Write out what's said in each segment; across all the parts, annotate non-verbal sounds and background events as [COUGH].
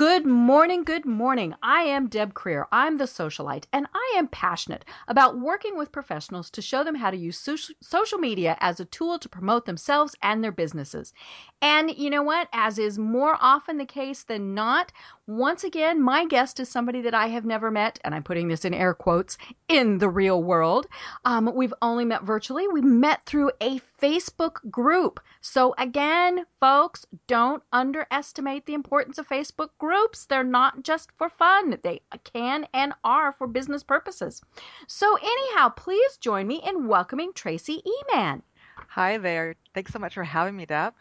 Good morning, good morning. I am Deb Krier. I'm the socialite, and I am passionate about working with professionals to show them how to use social media as a tool to promote themselves and their businesses. And you know what? As is more often the case than not, once again, my guest is somebody that I have never met, and I'm putting this in air quotes, in the real world. Um, we've only met virtually. We met through a Facebook group. So, again, folks, don't underestimate the importance of Facebook groups. They're not just for fun, they can and are for business purposes. So, anyhow, please join me in welcoming Tracey Ehman. Hi there. Thanks so much for having me, Deb.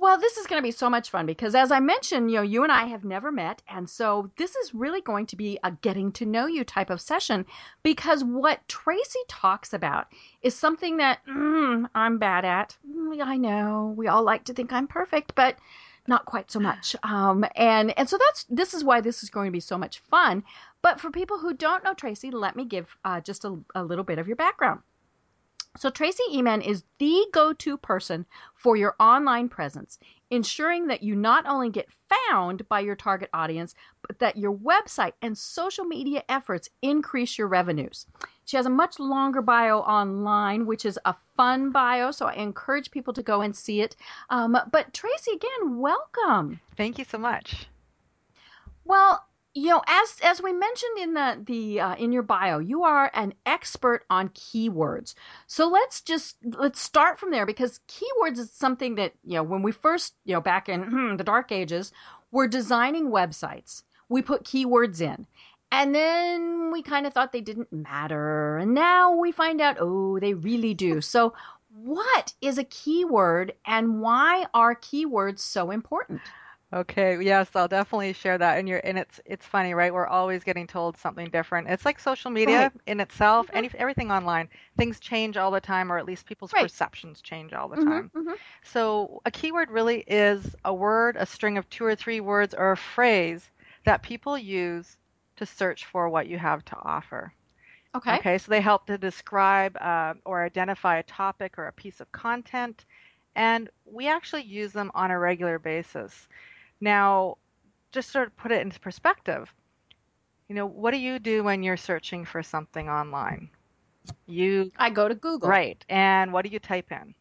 Well, this is going to be so much fun because, as I mentioned, you know, you and I have never met. And so this is really going to be a getting to know you type of session because what Tracey talks about is something that mm, I'm bad at. Mm, I know we all like to think I'm perfect, but not quite so much. [SIGHS] Um, and, and so that's, this is why this is going to be so much fun. But for people who don't know Tracey, let me give uh, just a, a little bit of your background. So Tracey Ehman is the go-to person for your online presence, ensuring that you not only get found by your target audience, but that your website and social media efforts increase your revenues. She has a much longer bio online, which is a fun bio, so I encourage people to go and see it. Um, but Tracey, again, welcome. Thank you so much. Well, you know, as as we mentioned in the the uh, in your bio, you are an expert on keywords. So let's just let's start from there because keywords is something that you know when we first you know back in hmm, the dark ages, we're designing websites. We put keywords in. And then we kind of thought they didn't matter. And now we find out, oh, they really do. [LAUGHS] So, what is a keyword and why are keywords so important? Okay, yes, I'll definitely share that. And you're and it's it's funny, right? We're always getting told something different. It's like social media right. in itself, mm-hmm. any everything online. Things change all the time, or at least people's right. perceptions change all the mm-hmm, time. Mm-hmm. So a keyword really is a word, a string of two or three words, or a phrase that people use to search for what you have to offer. Okay. Okay, so they help to describe uh, or identify a topic or a piece of content, and we actually use them on a regular basis. Now, just sort of put it into perspective. You know, what do you do when you're searching for something online? You I go to Google. Right. And what do you type in?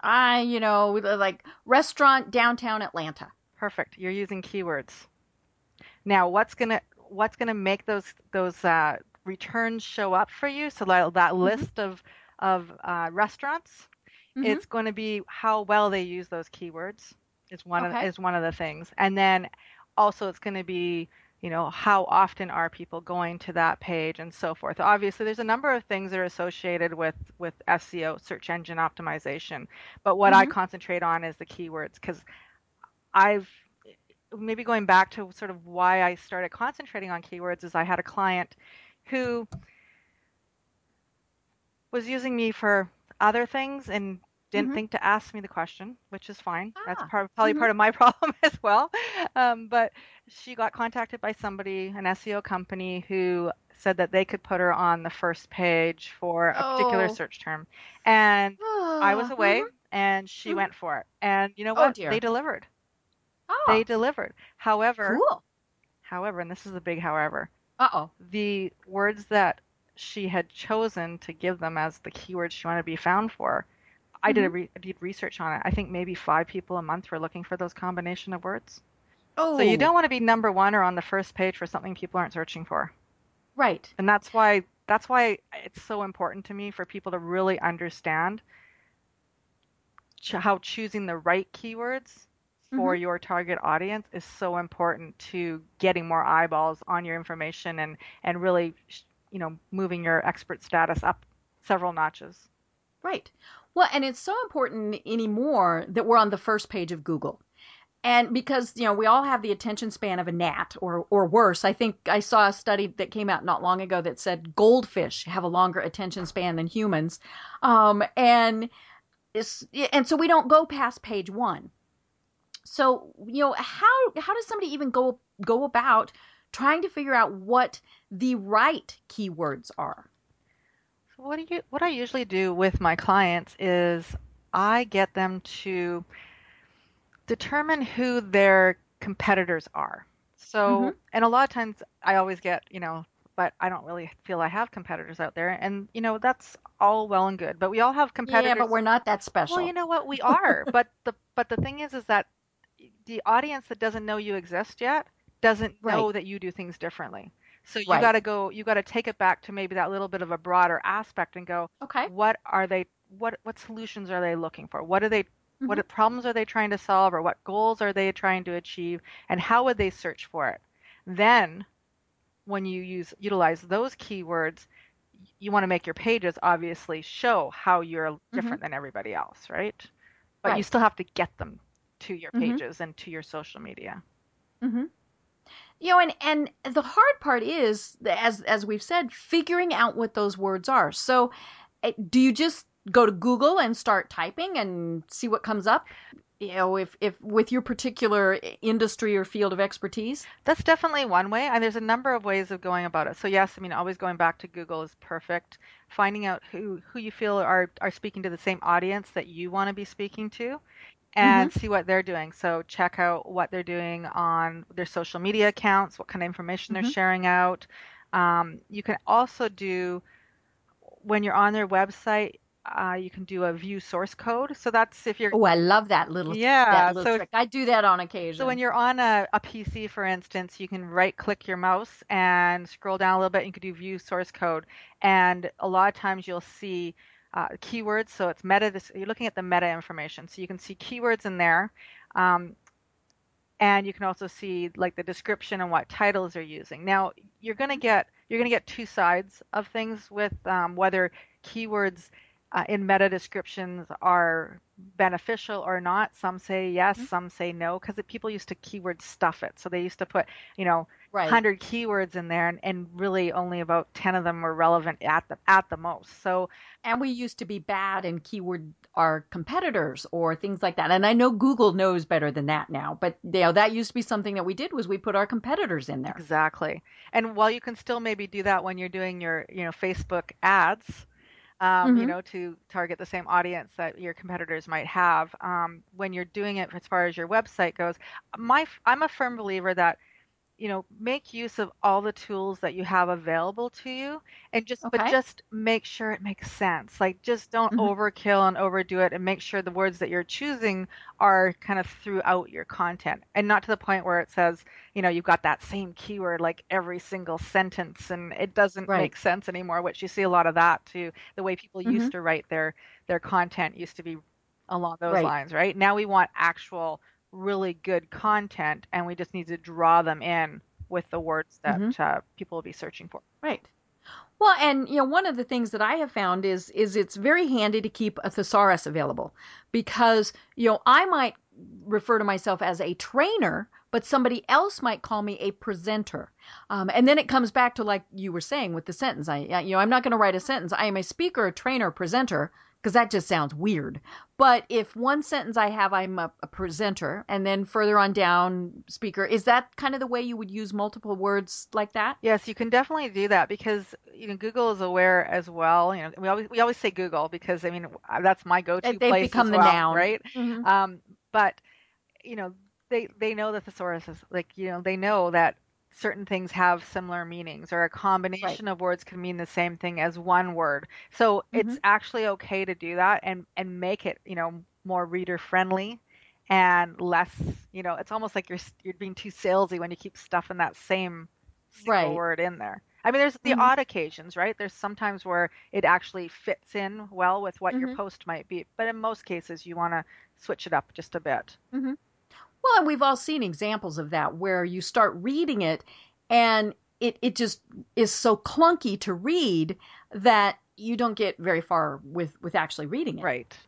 I, you know, like restaurant downtown Atlanta. Perfect. You're using keywords. Now, what's going to what's going to make those those uh, returns show up for you? So that, that mm-hmm. list of of uh, restaurants, mm-hmm. it's going to be how well they use those keywords is one okay. of is one of the things, and then also it's going to be you know how often are people going to that page and so forth obviously there's a number of things that are associated with with seo search engine optimization but what mm-hmm. i concentrate on is the keywords because i've maybe going back to sort of why i started concentrating on keywords is i had a client who was using me for other things and didn't mm-hmm. think to ask me the question, which is fine. Ah, That's part, probably mm-hmm. part of my [LAUGHS] problem as well. Um, but she got contacted by somebody, an SEO company, who said that they could put her on the first page for a oh. particular search term. And I was away mm-hmm. and she mm-hmm. went for it. And you know oh, what? Oh, they delivered. Oh. They delivered. However, cool. however, and this is a big however. Uh-oh. The words that she had chosen to give them as the keywords she wanted to be found for I did a mm-hmm. re- did research on it. I think maybe five people a month were looking for those combination of words. Oh. So you oh. don't want to be number one or on the first page for something people aren't searching for. Right. And that's why that's why it's so important to me for people to really understand ch- how choosing the right keywords for mm-hmm. your target audience is so important to getting more eyeballs on your information and and really you know moving your expert status up several notches. Right. Well, and it's so important anymore that we're on the first page of Google. And because, you know, we all have the attention span of a gnat or or worse. I think I saw a study that came out not long ago that said goldfish have a longer attention span than humans. Um, and and so we don't go past page 1. So, you know, how how does somebody even go go about trying to figure out what the right keywords are? So what do you what I usually do with my clients is I get them to determine who their competitors are. So, mm-hmm. and a lot of times I always get, you know, but I don't really feel I have competitors out there. And, you know, that's all well and good. But we all have competitors. Yeah, but we're not that special. Well, you know what? We [LAUGHS] are. but the but the thing is is that the audience that doesn't know you exist yet doesn't right. know that you do things differently. So you right. got to go you got to take it back to maybe that little bit of a broader aspect and go, okay. What are they what what solutions are they looking for? What are they Mm-hmm. What problems are they trying to solve or what goals are they trying to achieve and how would they search for it? Then when you use utilize those keywords, you want to make your pages obviously show how you're mm-hmm. different mm-hmm. than everybody else, right? But right. you still have to get them to your mm-hmm. pages mm-hmm. and to your social media. Mm-hmm. You know, and and the hard part is, as as we've said, figuring out what those words are. So, eh, do you just go to Google and start typing and see what comes up? You know, if, if with your particular industry or field of expertise? That's definitely one way. And there's a number of ways of going about it. So yes, I mean always going back to Google is perfect. Finding out who, who you feel are, are speaking to the same audience that you want to be speaking to and mm-hmm. see what they're doing. So check out what they're doing on their social media accounts, what kind of information mm-hmm. they're sharing out. Um, you can also do when you're on their website, uh, you can do a view source code. So that's if you're. Oh, I love that little. Yeah. That little so trick. I do that on occasion. So when you're on a, a PC, for instance, you can right click your mouse and scroll down a little bit. And you can do view source code, and a lot of times you'll see uh, keywords. So it's meta. This, you're looking at the meta information. So you can see keywords in there. Um, and you can also see like the description and what titles they're using. Now you're going to get you're going to get two sides of things with um, whether keywords uh, in meta descriptions are beneficial or not. Some say yes, mm-hmm. some say no, because people used to keyword stuff it. So they used to put, you know, right. 100 keywords in there, and, and really only about 10 of them were relevant at the at the most. So, and we used to be bad and keyword our competitors or things like that. And I know Google knows better than that now, but you know that used to be something that we did was we put our competitors in there. Exactly. And while you can still maybe do that when you're doing your, you know, Facebook ads, um, mm-hmm. you know, to target the same audience that your competitors might have. Um, when you're doing it as far as your website goes, my I'm a firm believer that you know make use of all the tools that you have available to you and just okay. but just make sure it makes sense like just don't mm-hmm. overkill and overdo it and make sure the words that you're choosing are kind of throughout your content and not to the point where it says you know you've got that same keyword like every single sentence and it doesn't right. make sense anymore which you see a lot of that too the way people mm-hmm. used to write their their content used to be along those right. lines right now we want actual really good content and we just need to draw them in with the words that mm-hmm. uh, people will be searching for. Right. Well, and you know, one of the things that I have found is is it's very handy to keep a thesaurus available because you know I might refer to myself as a trainer, but somebody else might call me a presenter. Um, and then it comes back to like you were saying with the sentence. I you know I'm not going to write a sentence. I am a speaker, trainer, presenter because that just sounds weird. But if one sentence I have, I'm a, a, presenter, and then further on down, speaker, is that kind of the way you would use multiple words like that? Yes, you can definitely do that because you know Google is aware as well. You know, we always we always say Google because I mean that's my go-to They've place become as the well, noun, right? Mm-hmm. Um, but you know they they know the thesaurus is like you know they know that certain things have similar meanings or a combination right. of words can mean the same thing as one word so mm-hmm. it's actually okay to do that and and make it you know more reader friendly and less you know it's almost like you're you're being too salesy when you keep stuffing that same right. word in there i mean there's the mm-hmm. odd occasions right there's sometimes where it actually fits in well with what mm-hmm. your post might be but in most cases you want to switch it up just a bit mm-hmm. Well, and we've all seen examples of that where you start reading it and it, it just is so clunky to read that you don't get very far with with actually reading it. Right.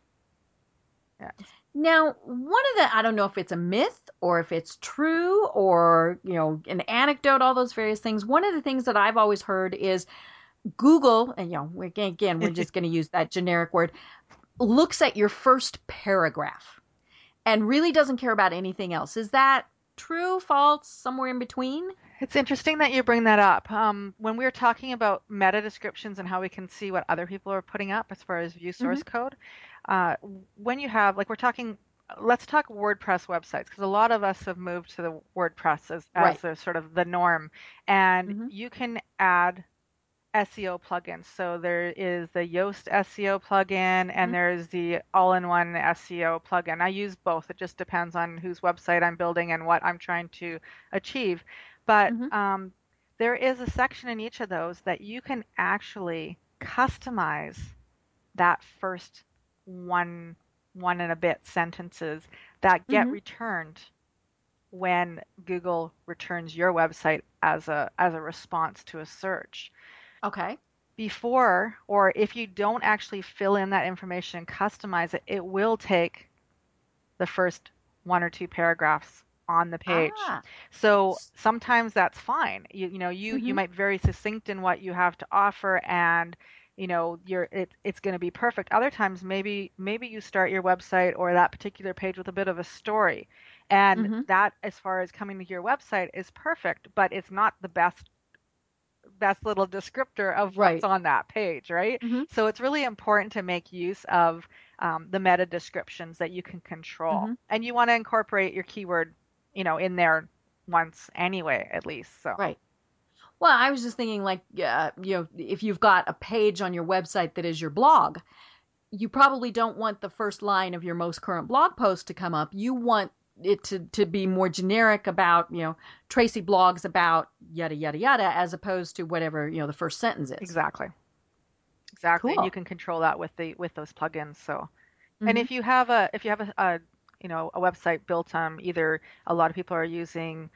Yeah. Now, one of the I don't know if it's a myth or if it's true or, you know, an anecdote, all those various things. One of the things that I've always heard is Google, and you know, again, we're just [LAUGHS] going to use that generic word, looks at your first paragraph and really doesn't care about anything else. Is that true, false, somewhere in between? It's interesting that you bring that up. Um, when we were talking about meta descriptions and how we can see what other people are putting up as far as view source mm-hmm. code, uh, when you have, like, we're talking, let's talk WordPress websites because a lot of us have moved to the WordPress as, as right. a, sort of the norm, and mm-hmm. you can add SEO plugins. So there is the Yoast SEO plugin and mm-hmm. there's the all-in-one SEO plugin. I use both. It just depends on whose website I'm building and what I'm trying to achieve. But mm-hmm. um, there is a section in each of those that you can actually customize that first one one and a bit sentences that get mm-hmm. returned when Google returns your website as a as a response to a search. Okay. Before, or if you don't actually fill in that information and customize it, it will take the first one or two paragraphs on the page. Ah. So sometimes that's fine. You, you know, you, mm-hmm. you might be very succinct in what you have to offer and you know you're it, it's going to be perfect other times maybe maybe you start your website or that particular page with a bit of a story and mm-hmm. that as far as coming to your website is perfect but it's not the best best little descriptor of right. what's on that page, right? Mm-hmm. So it's really important to make use of um, the meta descriptions that you can control, mm-hmm. and you want to incorporate your keyword, you know, in there once anyway, at least. So right. Well, I was just thinking, like, uh, you know, if you've got a page on your website that is your blog, you probably don't want the first line of your most current blog post to come up. You want it to, to be more generic about, you know, Tracey blogs about yada, yada, yada, as opposed to whatever, you know, the first sentence is. Exactly. Exactly. Cool. And you can control that with the, with those plugins. So, mm-hmm. and if you have a, if you have a, a, you know, a website built on either a lot of people are using,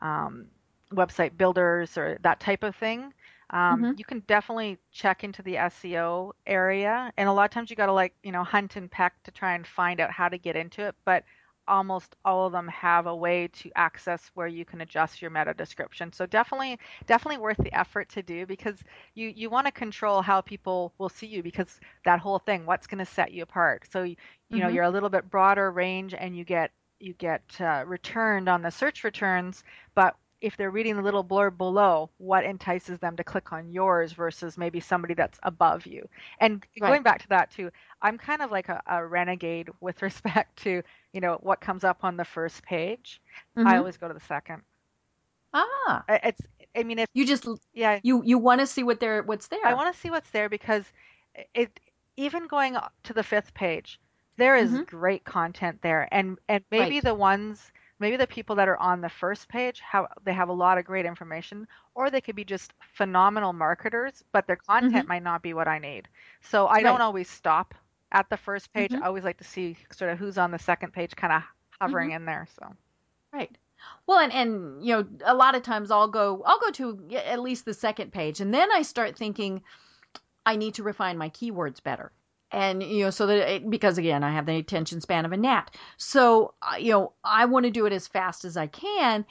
um, website builders or that type of thing, um, mm-hmm. you can definitely check into the SEO area. And a lot of times you got to like, you know, hunt and peck to try and find out how to get into it. But almost all of them have a way to access where you can adjust your meta description. So definitely, definitely worth the effort to do because you you want to control how people will see you because that whole thing, what's going to set you apart. So you mm-hmm. know you're a little bit broader range and you get you get uh, returned on the search returns, but if they're reading the little blurb below, what entices them to click on yours versus maybe somebody that's above you. And right. going back to that too, I'm kind of like a, a, renegade [LAUGHS] with respect to, you know, what comes up on the first page. Mm-hmm. I always go to the second. Ah. It's I mean if you just yeah, you you want to see what there what's there. I want to see what's there because it even going to the fifth page, there is mm-hmm. great content there and and maybe right. the ones maybe the people that are on the first page have they have a lot of great information or they could be just phenomenal marketers but their content mm-hmm. might not be what i need so i right. don't always stop at the first page mm-hmm. i always like to see sort of who's on the second page kind of hovering mm-hmm. in there so right well and and you know a lot of times i'll go i'll go to at least the second page and then i start thinking i need to refine my keywords better and you know so that it, because again i have the attention span of a gnat. So uh, you know i want to do it as fast as i can.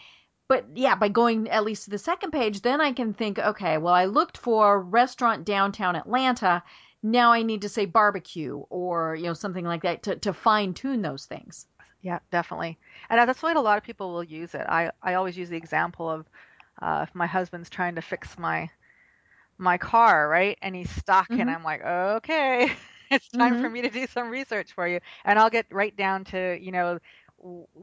But yeah by going at least to the second page then i can think okay well i looked for restaurant downtown atlanta. Now i need to say barbecue or you know something like that to, to fine tune those things. Yeah definitely. And that's why a lot of people will use it. I i always use the example of uh, if my husband's trying to fix my my car right? And he's stuck mm-hmm. and i'm like okay [LAUGHS] [LAUGHS] it's time mm-hmm. for me to do some research for you and i'll get right down to you know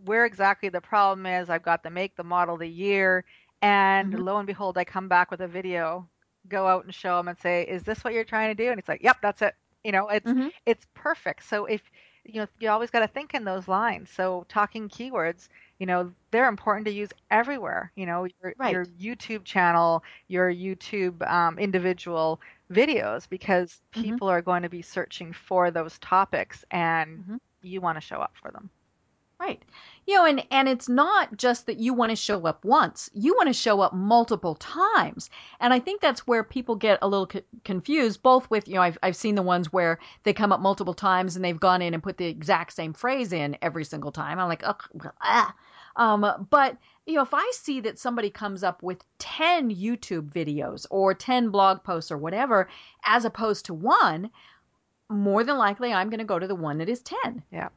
where exactly the problem is i've got the make the model the year and mm-hmm. lo and behold i come back with a video go out and show them and say is this what you're trying to do and it's like yep that's it you know it's mm-hmm. it's perfect so if you know you always got to think in those lines so talking keywords you know they're important to use everywhere you know your, right. your youtube channel your youtube um, individual videos because mm-hmm. people mm-hmm. are going to be searching for those topics and mm-hmm. you want to show up for them Right. You know, and and it's not just that you want to show up once. You want to show up multiple times. And I think that's where people get a little co- confused both with, you know, I've I've seen the ones where they come up multiple times and they've gone in and put the exact same phrase in every single time. I'm like, "Oh, ah." Um, but you know, if I see that somebody comes up with 10 YouTube videos or 10 blog posts or whatever as opposed to one, more than likely I'm going to go to the one that is 10. Yeah.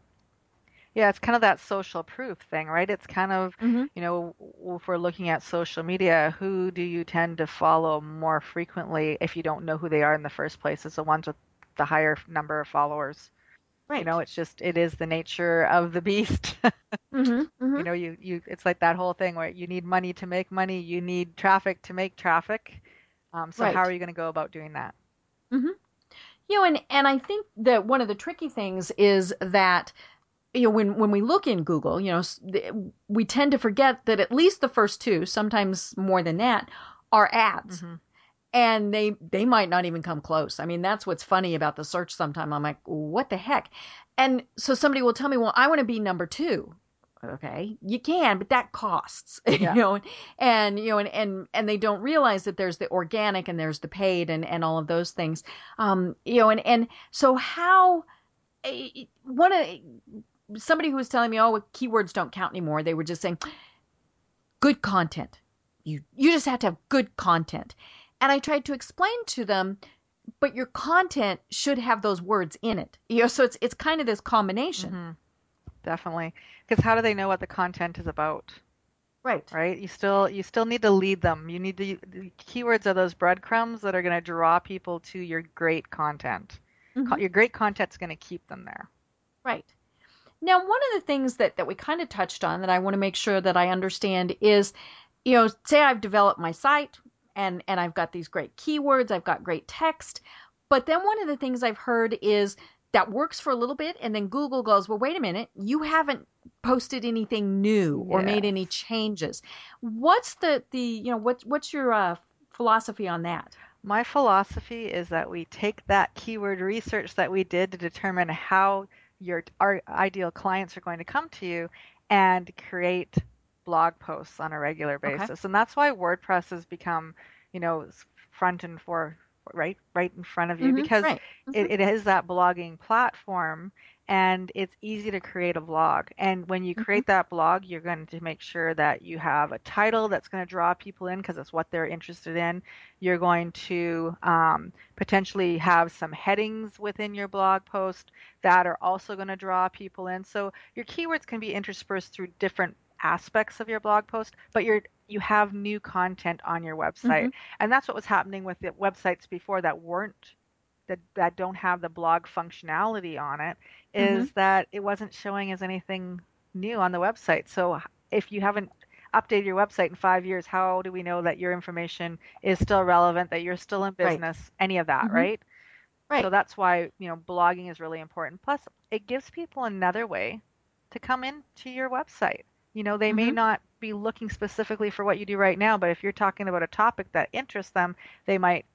Yeah, it's kind of that social proof thing, right? It's kind of, Mm-hmm. you know, if we're looking at social media, who do you tend to follow more frequently if you don't know who they are in the first place? It's the ones with the higher number of followers. Right. You know, it's just it is the nature of the [LAUGHS] beast. Mm-hmm. Mm-hmm. You know, you you it's like that whole thing where you need money to make money, you need traffic to make traffic. Um, so how are you going to go about doing that? Mm-hmm. You know, and and I think that one of the tricky things is that you know when when we look in Google, you know, we tend to forget that at least the first two, sometimes more than that, are ads. Mhm. And they they might not even come close. I mean, that's what's funny about the search sometimes. I'm like, what the heck? And so somebody will tell me, well, I want to be number two. Okay, you can, but that costs, [LAUGHS] Yeah. you know, and you know, and, and and they don't realize that there's the organic and there's the paid and and all of those things, um, you know, and and so how eh, one of somebody who was telling me, oh, keywords don't count anymore. They were just saying, good content. You you just have to have good content. And I tried to explain to them, but your content should have those words in it. You know, so it's it's kind of this combination. Mhm. Definitely. Because how do they know what the content is about? Right. right? You still you still need to lead them. You need to the keywords are those breadcrumbs that are going to draw people to your great content. Co- Mhm. Your great content's going to keep them there. Right. Now, one of the things that, that we kind of touched on that I want to make sure that I understand is, you know, say I've developed my site and, and I've got these great keywords, I've got great text, but then one of the things I've heard is that works for a little bit and then Google goes, well, wait a minute, you haven't posted anything new or made any changes. What's the, the you know, what, what's your uh, philosophy on that? My philosophy is that we take that keyword research that we did to determine how your our ideal clients are going to come to you and create blog posts on a regular Okay. basis. And that's why WordPress has become, you know, front and for right right in front of you Mhm, because right. it, it is that blogging platform and it's easy to create a blog and when you create that blog you're going to make sure that you have a title that's going to draw people in because it's what they're interested in. You're going to um, potentially have some headings within your blog post that are also going to draw people in. So your keywords can be interspersed through different aspects of your blog post but you're you have new content on your website. And that's what was happening with the websites before that weren't that that don't have the blog functionality on it is that it wasn't showing as anything new on the website. So if you haven't updated your website in 5 years, how do we know that your information is still relevant, that you're still in Right. business, any of that, Mhm. right? Right. So that's why, you know, blogging is really important. Plus, it gives people another way to come into your website. You know, they may Mhm. not be looking specifically for what you do right now, but if you're talking about a topic that interests them, they might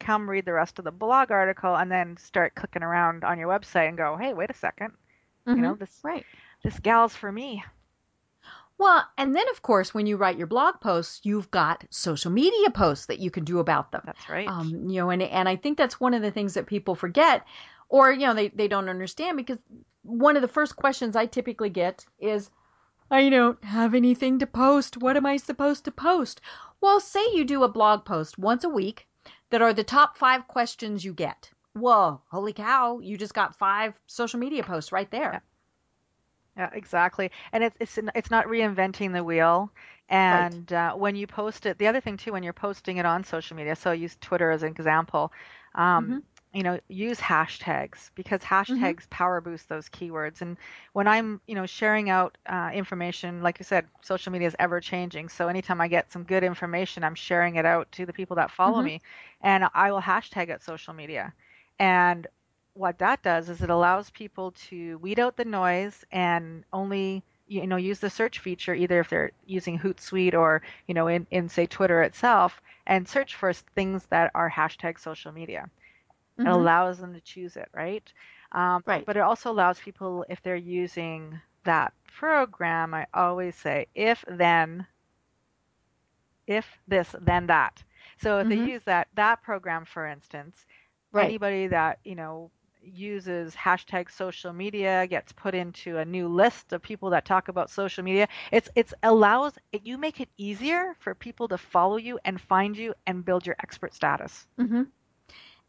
come read the rest of the blog article and then start clicking around on your website and go, "Hey, wait a second. You know, Mhm, this right. this gal's for me." Well, and then of course, when you write your blog posts, you've got social media posts that you can do about them. That's right. Um, you know, and and I think that's one of the things that people forget, or you know, they they don't understand because one of the first questions I typically get is, I don't have anything to post. What am I supposed to post? Well, say you do a blog post once a week that are the top five questions you get. Whoa, holy cow! You just got five social media posts right there. Yeah, exactly. And it's it's it's not reinventing the wheel. And uh, when you post it, the other thing too, when you're posting it on social media, so use Twitter as an example. Um, Mhm. You know, use hashtags because hashtags power boost those keywords. And when I'm, you know, sharing out uh, information, like you said, social media is ever changing. So anytime I get some good information, I'm sharing it out to the people that follow Mhm. me, and I will hashtag it social media. And what that does is it allows people to weed out the noise and only you know use the search feature either if they're using Hootsuite or you know in, in say Twitter itself and search for things that are hashtag social media. It Mhm. allows them to choose it, right? Um, Right. But it also allows people if they're using that program, I always say if then, if this then that. So if Mhm. they use that that program, for instance, Right. anybody that you know uses hashtag social media gets put into a new list of people that talk about social media it's it's allows it, you make it easier for people to follow you and find you and build your expert status hmm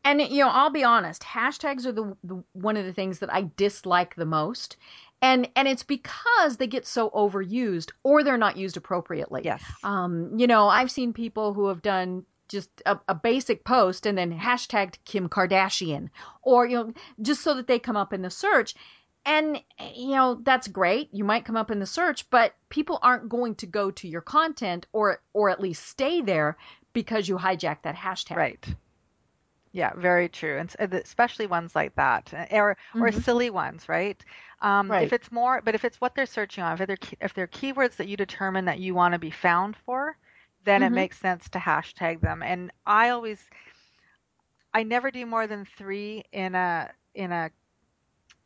And you know, I'll be honest. Hashtags are the, the one of the things that I dislike the most, and and it's because they get so overused or they're not used appropriately. yes Um, you know, I've seen people who have done just a, a basic post and then hashtagged Kim Kardashian, or you know, just so that they come up in the search. And you know, that's great. You might come up in the search, but people aren't going to go to your content or or at least stay there because you hijack that hashtag. right yeah very true and s- especially ones like that uh, or or Mhm. silly ones right um Right. if it's more but if it's what they're searching on if they're key- if they're keywords that you determine that you want to be found for then it Mhm. makes sense to hashtag them and i always i never do more than three in a in a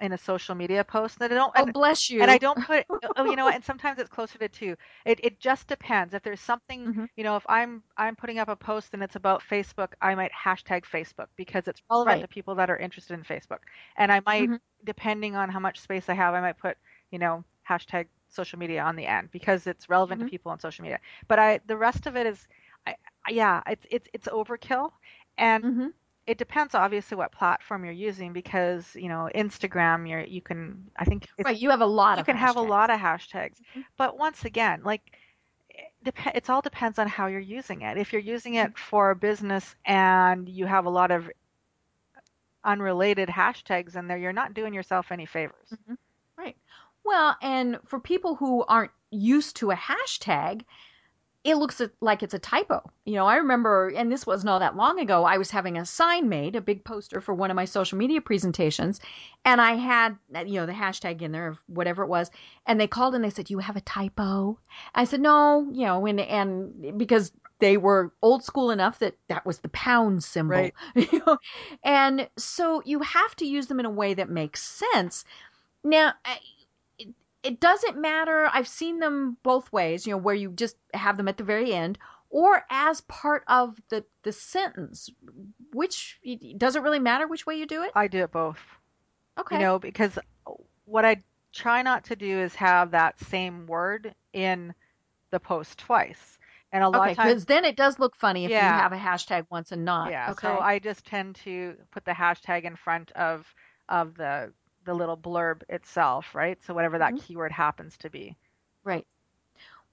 in a social media post that i don't Oh, and, bless you. and I don't put oh you know and sometimes it's closer to two. It it just depends. If there's something Mhm. you know if I'm I'm putting up a post and it's about Facebook, I might hashtag Facebook because it's relevant Right. to people that are interested in Facebook. And I might Mhm. depending on how much space I have, I might put you know hashtag social media on the end because it's relevant Mhm. to people on social media. But I the rest of it is I, yeah it's it's it's overkill and hmm it depends obviously what platform you're using because you know Instagram you're you can I think Right. You have a lot of you can have a lot of hashtags Mhm. but once again like it, dep- it's all depends on how you're using it if you're using it for business and you have a lot of unrelated hashtags in there you're not doing yourself any favors Right. Well, and for people who aren't used to a hashtag, it looks like it's a typo. You know, I remember, and this wasn't all that long ago, I was having a sign made, a big poster for one of my social media presentations, and I had, you know, the hashtag in there of whatever it was, and they called and they said, "You have a typo." I said, "No," you know, and and because they were old school enough that that was the pound symbol, Right. [LAUGHS] you know, and so you have to use them in a way that makes sense. Now, it, it doesn't matter. I've seen them both ways, you know, where you just have them at the very end or as part of the, the sentence, which it doesn't really matter which way you do it. I do it both Okay. you know because what I try not to do is have that same word in the post twice and a lot okay, of times because then it does look funny if you have a hashtag once and not. Yeah, Okay. so I just tend to put the hashtag in front of of the the little blurb itself, right? So whatever that Mhm. keyword happens to be. Right.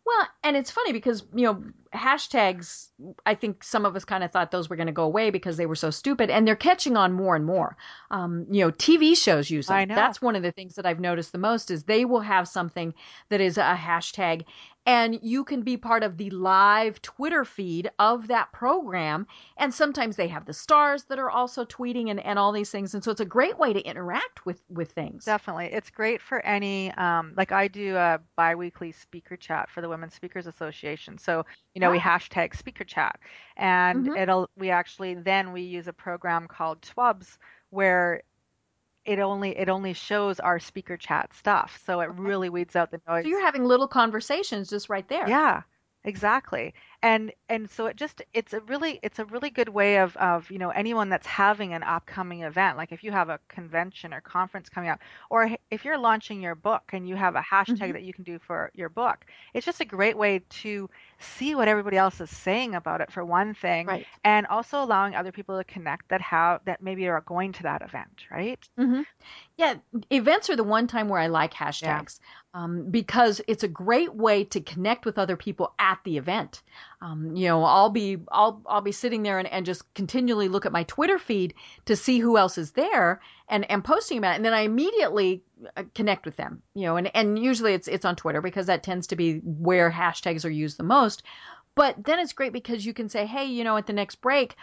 Well, and it's funny because, you know, hashtags, I think some of us kind of thought those were going to go away because they were so stupid, and they're catching on more and more. Um, you know, TV shows use them. I know. That's one of the things that I've noticed the most is they will have something that is a hashtag, and you can be part of the live Twitter feed of that program. And sometimes they have the stars that are also tweeting and, and all these things. And so it's a great way to interact with, with things. Definitely. It's great for any um like I do a biweekly speaker chat for the Women Speakers Association. So, you know, we Ah. hashtag speaker chat and Mhm. it'll we actually then we use a program called Twubs where it only it only shows our speaker chat stuff. So it really weeds out the noise. So you're having little conversations just right there. Yeah, exactly. And and so it just it's a really it's a really good way of of you know anyone that's having an upcoming event like if you have a convention or conference coming up or if you're launching your book and you have a hashtag Mhm. that you can do for your book. It's just a great way to see what everybody else is saying about it for one thing Right. and also allowing other people to connect that have that maybe are going to that event, right? hmm Yeah, events are the one time where I like hashtags um, because it's a great way to connect with other people at the event. Um, you know, I'll be I'll I'll be sitting there and, and just continually look at my Twitter feed to see who else is there and and posting about it, and then I immediately uh, connect with them. You know, and and usually it's it's on Twitter because that tends to be where hashtags are used the most. But then it's great because you can say, hey, you know, at the next break,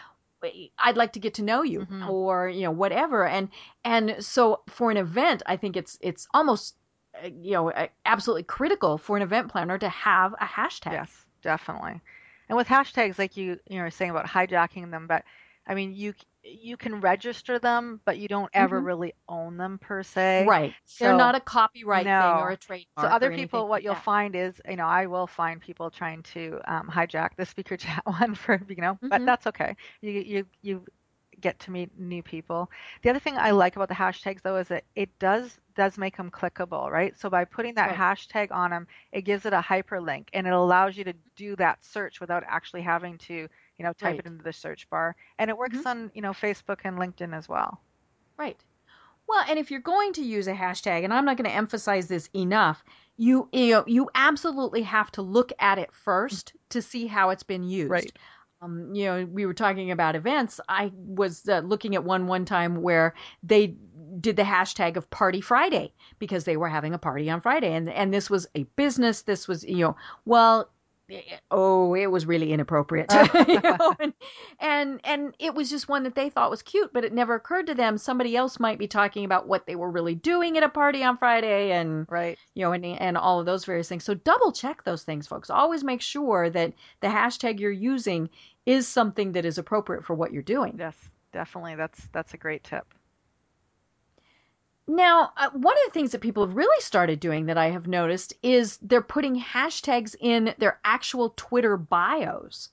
I'd like to get to know you, Mhm. or you know, whatever. And and so for an event, I think it's it's almost uh, you know absolutely critical for an event planner to have a hashtag. Yes, definitely. And with hashtags, like you you know saying about hijacking them, but I mean, you you can register them, but you don't ever Mhm. really own them per se. Right. They're not a copyright thing or a trademark. So other people, what like you'll that. find is, you know, I will find people trying to um, hijack the speaker [LAUGHS] chat one for, you know, but Mhm. that's okay. You you you get to meet new people. The other thing I like about the hashtags though is that it does does make them clickable, right? So by putting that Right. hashtag on them, it gives it a hyperlink and it allows you to do that search without actually having to, you know, type Right. it into the search bar. And it works Mhm. on, you know, Facebook and LinkedIn as well. Right. Well, and if you're going to use a hashtag, and I'm not going to emphasize this enough, you you know, you absolutely have to look at it first to see how it's been used. Right. Um, you know, we were talking about events. I was uh, looking at one one time where they did the hashtag of Party Friday because they were having a party on Friday, and and this was a business. This was you know, well, eh, oh, it was really inappropriate, [LAUGHS] you know, and, and and it was just one that they thought was cute, but it never occurred to them somebody else might be talking about what they were really doing at a party on Friday, and Right. you know, and and all of those various things. So double check those things, folks. Always make sure that the hashtag you're using is something that is appropriate for what you're doing. Yes, definitely. That's that's a great tip. Now, uh, one of the things that people have really started doing that I have noticed is they're putting hashtags in their actual Twitter bios.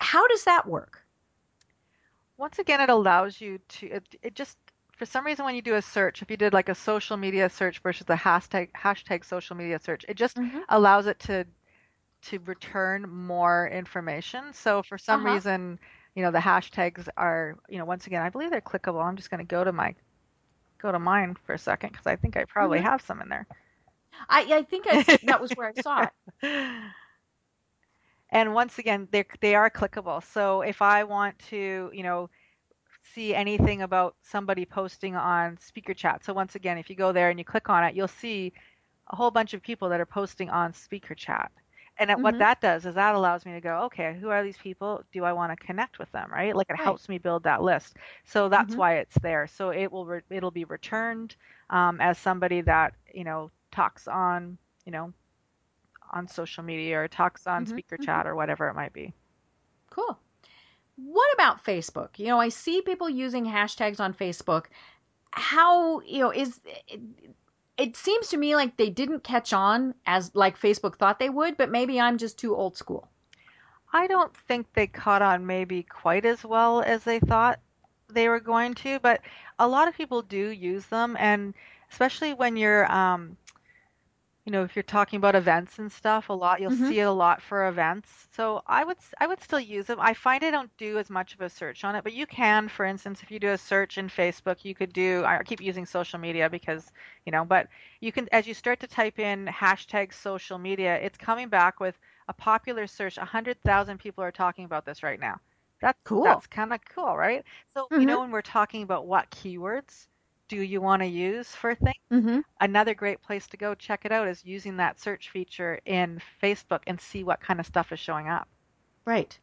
How does that work? Once again, it allows you to, it, it just, for some reason, when you do a search, if you did like a social media search versus the hashtag, hashtag social media search, it just Mhm. allows it to, to return more information. So for some Uh-huh. reason, you know, the hashtags are, you know, once again, I believe they're clickable. I'm just going to go to my, go to mine for a second because I think I probably Mhm. have some in there. I, I think I, that was where I saw it. [LAUGHS] And once again, they they are clickable. So if I want to, you know, see anything about somebody posting on speaker chat. So once again, if you go there and you click on it, you'll see a whole bunch of people that are posting on speaker chat. And that- what that does is that allows me to go, okay, who are these people? Do I want to connect with them, right? Like it Right. helps me build that list. So that's Mhm. why it's there. So it will re- it'll be returned um, as somebody that you know talks on you know on social media or talks on Mhm, speaker mhm. chat or whatever it might be. Cool. What about Facebook? You know, I see people using hashtags on Facebook. How, you know, is it, seems to me like they didn't catch on as like Facebook thought they would, but maybe I'm just too old school. I don't think they caught on maybe quite as well as they thought they were going to, but a lot of people do use them, and especially when you're, um, you know, if you're talking about events and stuff, a lot you'll Mhm. see it a lot for events. So I would I would still use them. I find I don't do as much of a search on it, but you can, for instance, if you do a search in Facebook, you could do. I keep using social media because you know, but you can as you start to type in hashtag social media, it's coming back with a popular search. A hundred thousand people are talking about this right now. That's Cool. That's kind of cool, right? So you know Mhm. when we're talking about what keywords do you want to use for things, Mm-hmm. another great place to go check it out is using that search feature in Facebook and see what kind of stuff is showing up. Right.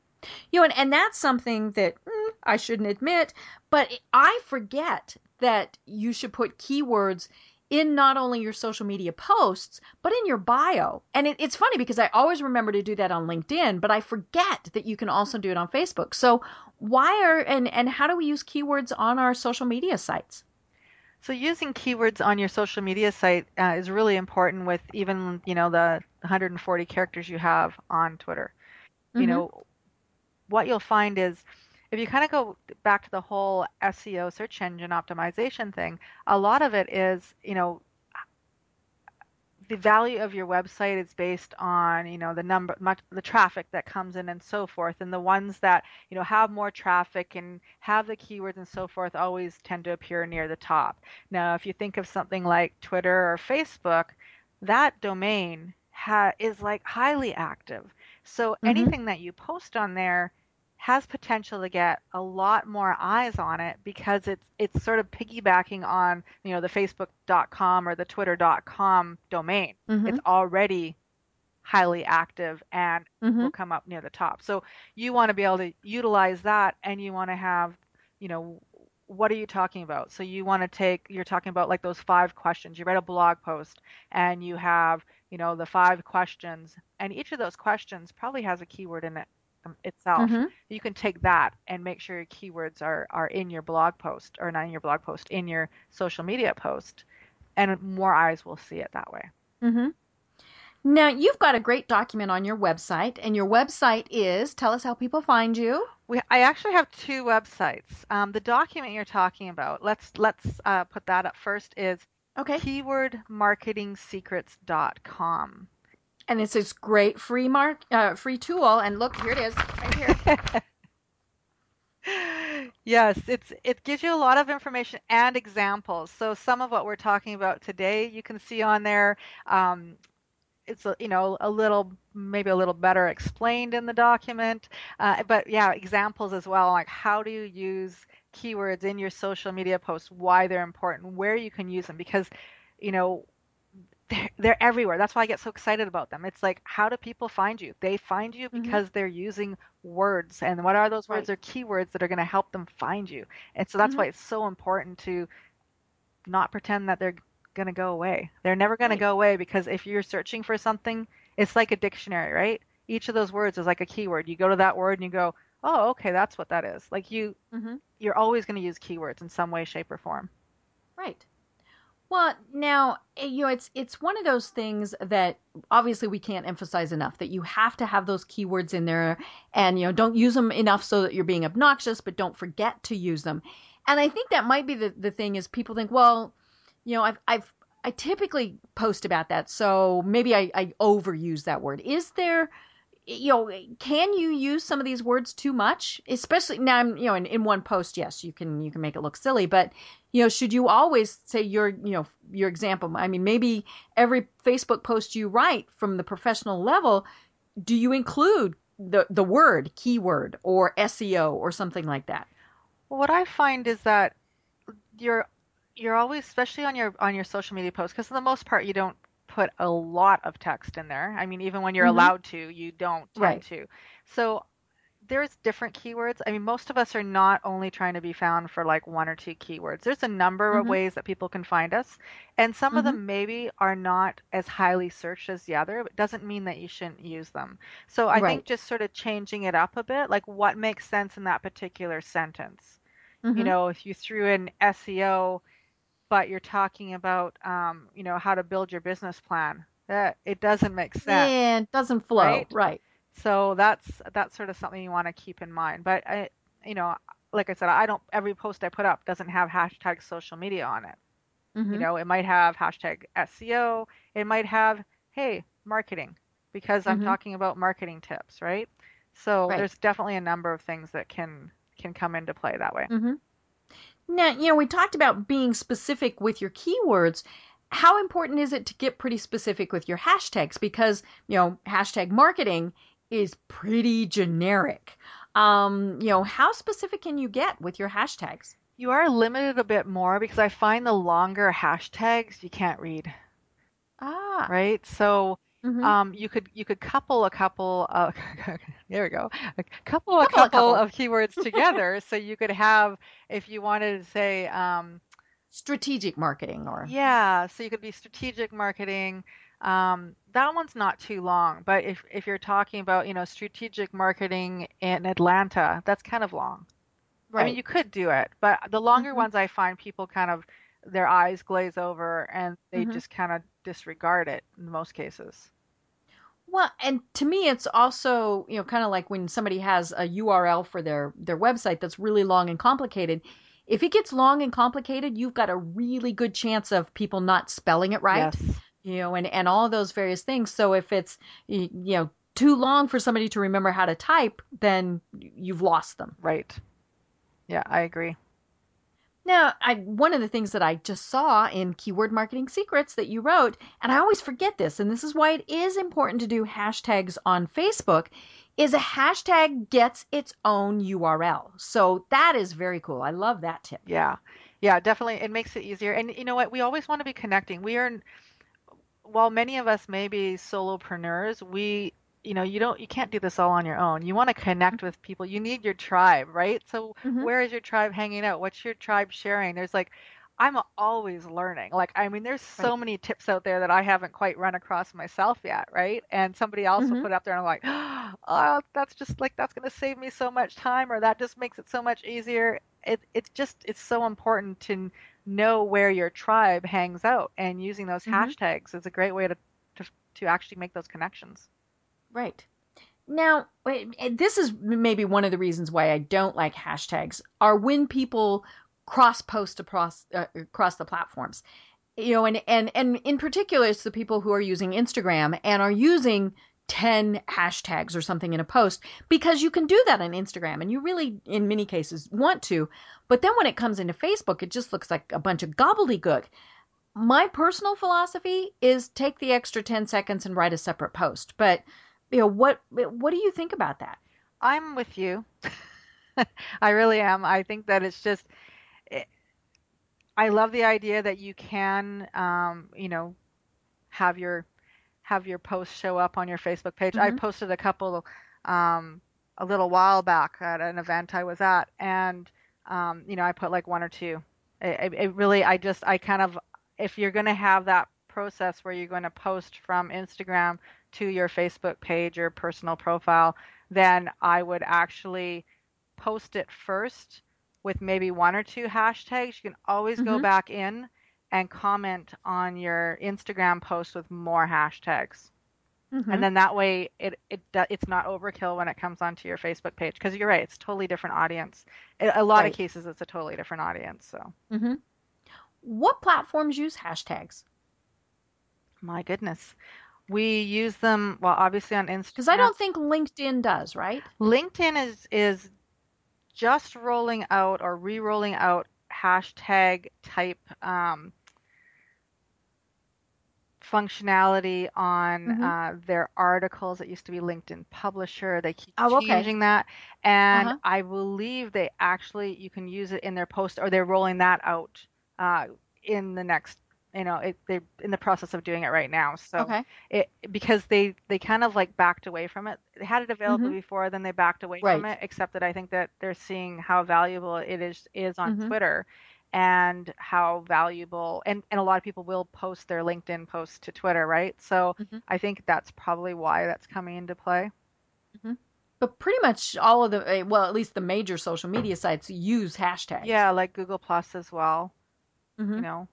You know, and, and that's something that mm, I shouldn't admit, but I forget that you should put keywords in not only your social media posts, but in your bio. And it, it's funny because I always remember to do that on LinkedIn, but I forget that you can also do it on Facebook. So why are and and how do we use keywords on our social media sites? So using keywords on your social media site uh, is really important with even, you know, the 140 characters you have on Twitter. You Mhm. know, what you'll find is if you kind of go back to the whole SEO search engine optimization thing, a lot of it is, you know, the value of your website is based on you know the number much, the traffic that comes in and so forth and the ones that you know have more traffic and have the keywords and so forth always tend to appear near the top now if you think of something like twitter or facebook that domain ha- is like highly active so Mhm. anything that you post on there has potential to get a lot more eyes on it because it's it's sort of piggybacking on you know the facebook.com or the twitter.com domain. Mhm. it's already highly active and Mhm. will come up near the top. So you want to be able to utilize that and you want to have you know what are you talking about? So you want to take you're talking about like those five questions. You write a blog post and you have you know the five questions and each of those questions probably has a keyword in it itself. Mhm. You can take that and make sure your keywords are are in your blog post or not in your blog post, in your social media post, and more eyes will see it that way. Mm-hmm. Now, you've got a great document on your website, and your website is tell us how people find you. We, I actually have two websites. Um, the document you're talking about, let's let's uh, put that up first. Is Okay. keywordmarketingsecrets.com. And it's this great free mark, uh, free tool. And look, here it is, right here. [LAUGHS] yes, it's it gives you a lot of information and examples. So some of what we're talking about today, you can see on there. Um, it's you know a little maybe a little better explained in the document, uh, but yeah, examples as well. Like how do you use keywords in your social media posts? Why they're important? Where you can use them? Because you know they're, they're everywhere. That's why I get so excited about them. It's like, how do people find you? They find you Mhm. because they're using words. And what are those words? Right. They're keywords that are going to help them find you. And so that's Mhm. why it's so important to not pretend that they're going to go away. They're never going Right. to go away because if you're searching for something, it's like a dictionary, right? Each of those words is like a keyword. You go to that word and you go, oh, okay, that's what that is. Like you, Mm-hmm. you're always going to use keywords in some way, shape, or form. Right. Well, now eh, you know it's it's one of those things that obviously we can't emphasize enough that you have to have those keywords in there, and you know don't use them enough so that you're being obnoxious, but don't forget to use them. And I think that might be the the thing is people think, well, you know, I've I've I typically post about that, so maybe I, I overuse that word. Is there you know, can you use some of these words too much? Especially now, you know, in, in one post, yes, you can you can make it look silly, but you know, should you always say your you know your example? I mean, maybe every Facebook post you write from the professional level, do you include the the word keyword or SEO or something like that? What I find is that you're you're always, especially on your on your social media posts, because for the most part you don't put a lot of text in there. I mean, even when you're Mhm. allowed to, you don't tend Right. to. So there's different keywords. I mean, most of us are not only trying to be found for like one or two keywords. There's a number of Mhm. ways that people can find us, and some of Mhm. them maybe are not as highly searched as the other. But doesn't mean that you shouldn't use them. So I Right. think just sort of changing it up a bit, like what makes sense in that particular sentence you Mhm. know if you threw in SEO but you're talking about um, you know how to build your business plan that it doesn't make sense And doesn't flow, right? right? so that's that's sort of something you want to keep in mind but I you know like I said I don't every post I put up doesn't have hashtag social media on it Mhm. you know it might have hashtag SEO it might have hey marketing because I'm Mhm. talking about marketing tips right so Right. there's definitely a number of things that can can come into play that way hmm Now, you know, we talked about being specific with your keywords. How important is it to get pretty specific with your hashtags? Because, you know, hashtag marketing is pretty generic. Um, you know, how specific can you get with your hashtags? You are limited a bit more because I find the longer hashtags you can't read, Ah, right? So mhm. um, you could you could couple a couple of [LAUGHS] there we go a couple a Couple a couple couple. of keywords [LAUGHS] together. so you could have if you wanted to say um, strategic marketing or yeah, so you could be strategic marketing. Um, that one's not too long, but if if you're talking about you know strategic marketing in Atlanta, that's kind of long. I mean, you could do it, but the longer Mhm. ones I find people kind of their eyes glaze over and they Mhm. just kind of disregard it in most cases. Well, and to me, it's also you know kind of like when somebody has a URL for their their website that's really long and complicated. If it gets long and complicated, you've got a really good chance of people not spelling it right. Yes. You know, and and all those various things. So if it's you know too long for somebody to remember how to type, then you've lost them. Right. Yeah, I agree. Now, I one of the things that I just saw in Keyword Marketing Secrets that you wrote, and I always forget this, and this is why it is important to do hashtags on Facebook, is a hashtag gets its own URL. So that is very cool. I love that tip. Yeah. Yeah, definitely. It makes it easier. And you know what? We always want to be connecting. We are, while many of us may be solopreneurs, we, you know, you don't, you can't do this all on your own. You want to connect with people. You need your tribe, right? So Mhm. where is your tribe hanging out? What's your tribe sharing? There's like, I'm always learning. Like, I mean, there's so Right. many tips out there that I haven't quite run across myself yet, right? And somebody else will Mhm. put it up there and I'm like, oh, [GASPS] that's just like, that's going to save me so much time or that just makes it so much easier. It, it's just, it's so important to know where your tribe hangs out and using those Mhm. hashtags is a great way to, to, to actually make those connections. Right. Now, this is maybe one of the reasons why I don't like hashtags are when people cross post across uh, across the platforms. You know, and and and in particular, it's the people who are using Instagram and are using 10 hashtags or something in a post because you can do that on Instagram and you really in many cases want to. But then when it comes into Facebook, it just looks like a bunch of gobbledygook. My personal philosophy is take the extra 10 seconds and write a separate post. But you know, what what do you think about that? I'm with you. [LAUGHS] I really am. I think that it's just, it, I love the idea that you can, um, you know, have your have your post show up on your Facebook page. I Mhm. posted a couple um, a little while back at an event I was at, and um, you know, I put like one or two. It, it, it really, I just, I kind of, if you're going to have that process where you're going to post from Instagram to your Facebook page or personal profile, then I would actually post it first with maybe one or two hashtags. You can always go Mhm. back in and comment on your Instagram post with more hashtags. Mhm. And then that way it, it it's not overkill when it comes onto your Facebook page because you're right, it's a totally different audience. In a lot Right. of cases it's a totally different audience. So, Mhm. What platforms use hashtags? My goodness. We use them well obviously on Instagram. Because I don't think LinkedIn does, right? LinkedIn is is just rolling out or re-rolling out hashtag type um, functionality on Mhm. uh, their articles. It used to be LinkedIn Publisher. They keep Oh, okay. changing that, and Uh-huh. I believe they actually you can use it in their post, or they're rolling that out uh, in the next. You know, it, they're in the process of doing it right now. So Okay. it because they they kind of like backed away from it. They had it available Mhm. before, then they backed away from it. Except that I think that they're seeing how valuable it is is on Mhm. Twitter, and how valuable and and a lot of people will post their LinkedIn posts to Twitter, right? So Mhm. I think that's probably why that's coming into play. But pretty much all of the, eh, well, at least the major social media sites use hashtags. Yeah, like Google Plus as well. Mhm. You know.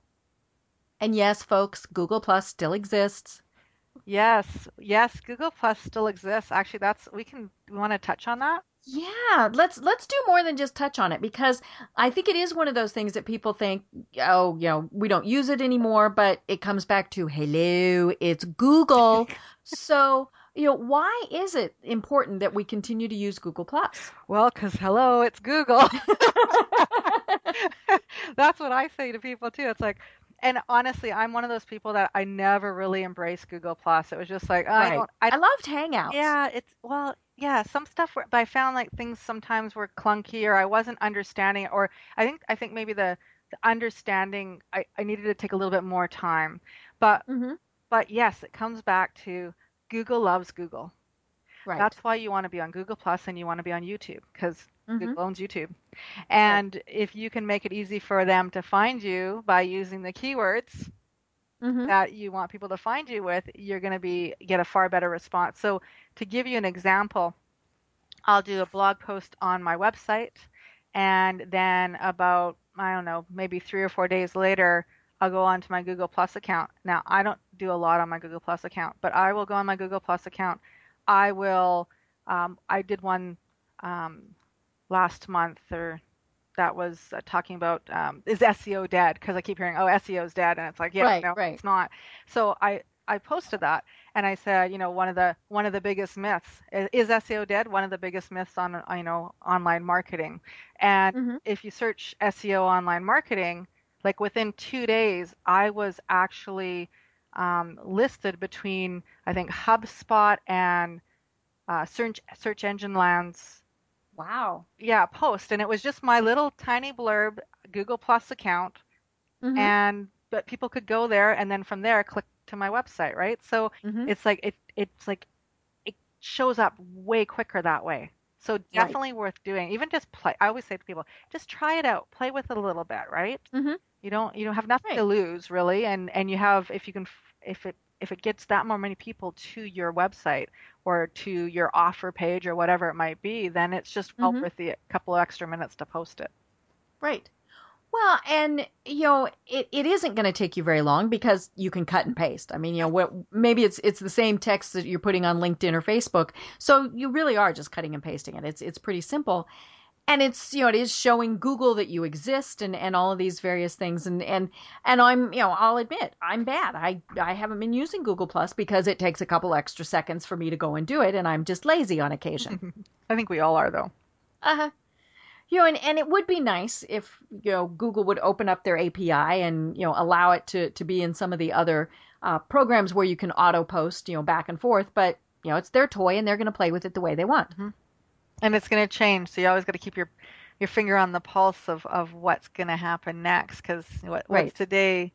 And yes, folks, Google Plus still exists. Yes, yes, Google Plus still exists. Actually, that's we can we want to touch on that. Yeah, let's let's do more than just touch on it because I think it is one of those things that people think, oh, you know, we don't use it anymore, but it comes back to hello, it's Google. [LAUGHS] so, you know, why is it important that we continue to use Google Plus? Well, because hello, it's Google. [LAUGHS] [LAUGHS] That's what I say to people too. It's like, and honestly, I'm one of those people that I never really embraced Google Plus. It was just like, oh, I don't, I I loved Hangouts. Yeah, it's well, yeah, some stuff were, but I found like things sometimes were clunky or I wasn't understanding it, or I think I think maybe the, the understanding I, I needed to take a little bit more time. But hmm but yes, it comes back to Google loves Google. Right. That's why you want to be on Google Plus and you want to be on YouTube because Mhm. Google owns YouTube. And if you can make it easy for them to find you by using the keywords Mhm. that you want people to find you with, you're going to be get a far better response. So to give you an example, I'll do a blog post on my website and then about I don't know, maybe 3 or 4 days later, I'll go onto my Google Plus account. Now, I don't do a lot on my Google Plus account, but I will go on my Google Plus account. I will um, I did one um, last month or that was uh, talking about um, is SEO dead? Because I keep hearing, oh, SEO is dead, and it's like, yeah, Right, no, right. it's not. So I I posted that, and I said, you know, one of the one of the biggest myths is, is SEO dead. One of the biggest myths on uh, you know online marketing, and Mhm. if you search SEO online marketing, like within two days, I was actually um, listed between I think HubSpot and uh, search Search Engine Land's Wow. yeah post and it was just my little tiny blurb google plus account Mhm. and but people could go there and then from there click to my website right so Mhm. it's like it it's like it shows up way quicker that way So definitely right. worth doing. Even just play. I always say to people, just try it out. Play with it a little bit, right? Mm-hmm. You don't you don't have nothing right. to lose really, and and you have if you can if it if it gets that more many people to your website or to your offer page or whatever it might be, then it's just well mm-hmm. worth the couple of extra minutes to post it. Right. Well, and you know, it, it isn't going to take you very long because you can cut and paste. I mean, you know, what maybe it's it's the same text that you're putting on LinkedIn or Facebook, so you really are just cutting and pasting it. It's it's pretty simple, and it's you know it is showing Google that you exist and and all of these various things. And and and I'm you know I'll admit I'm bad. I I haven't been using Google Plus because it takes a couple extra seconds for me to go and do it, and I'm just lazy on occasion. [LAUGHS] I think we all are though. Uh huh you know, and, and it would be nice if you know Google would open up their API and you know allow it to to be in some of the other uh, programs where you can auto post you know back and forth. But you know, it's their toy and they're going to play with it the way they want. Mm-hmm. And it's going to change, so you always got to keep your your finger on the pulse of of what's going to happen next because what, right. what's today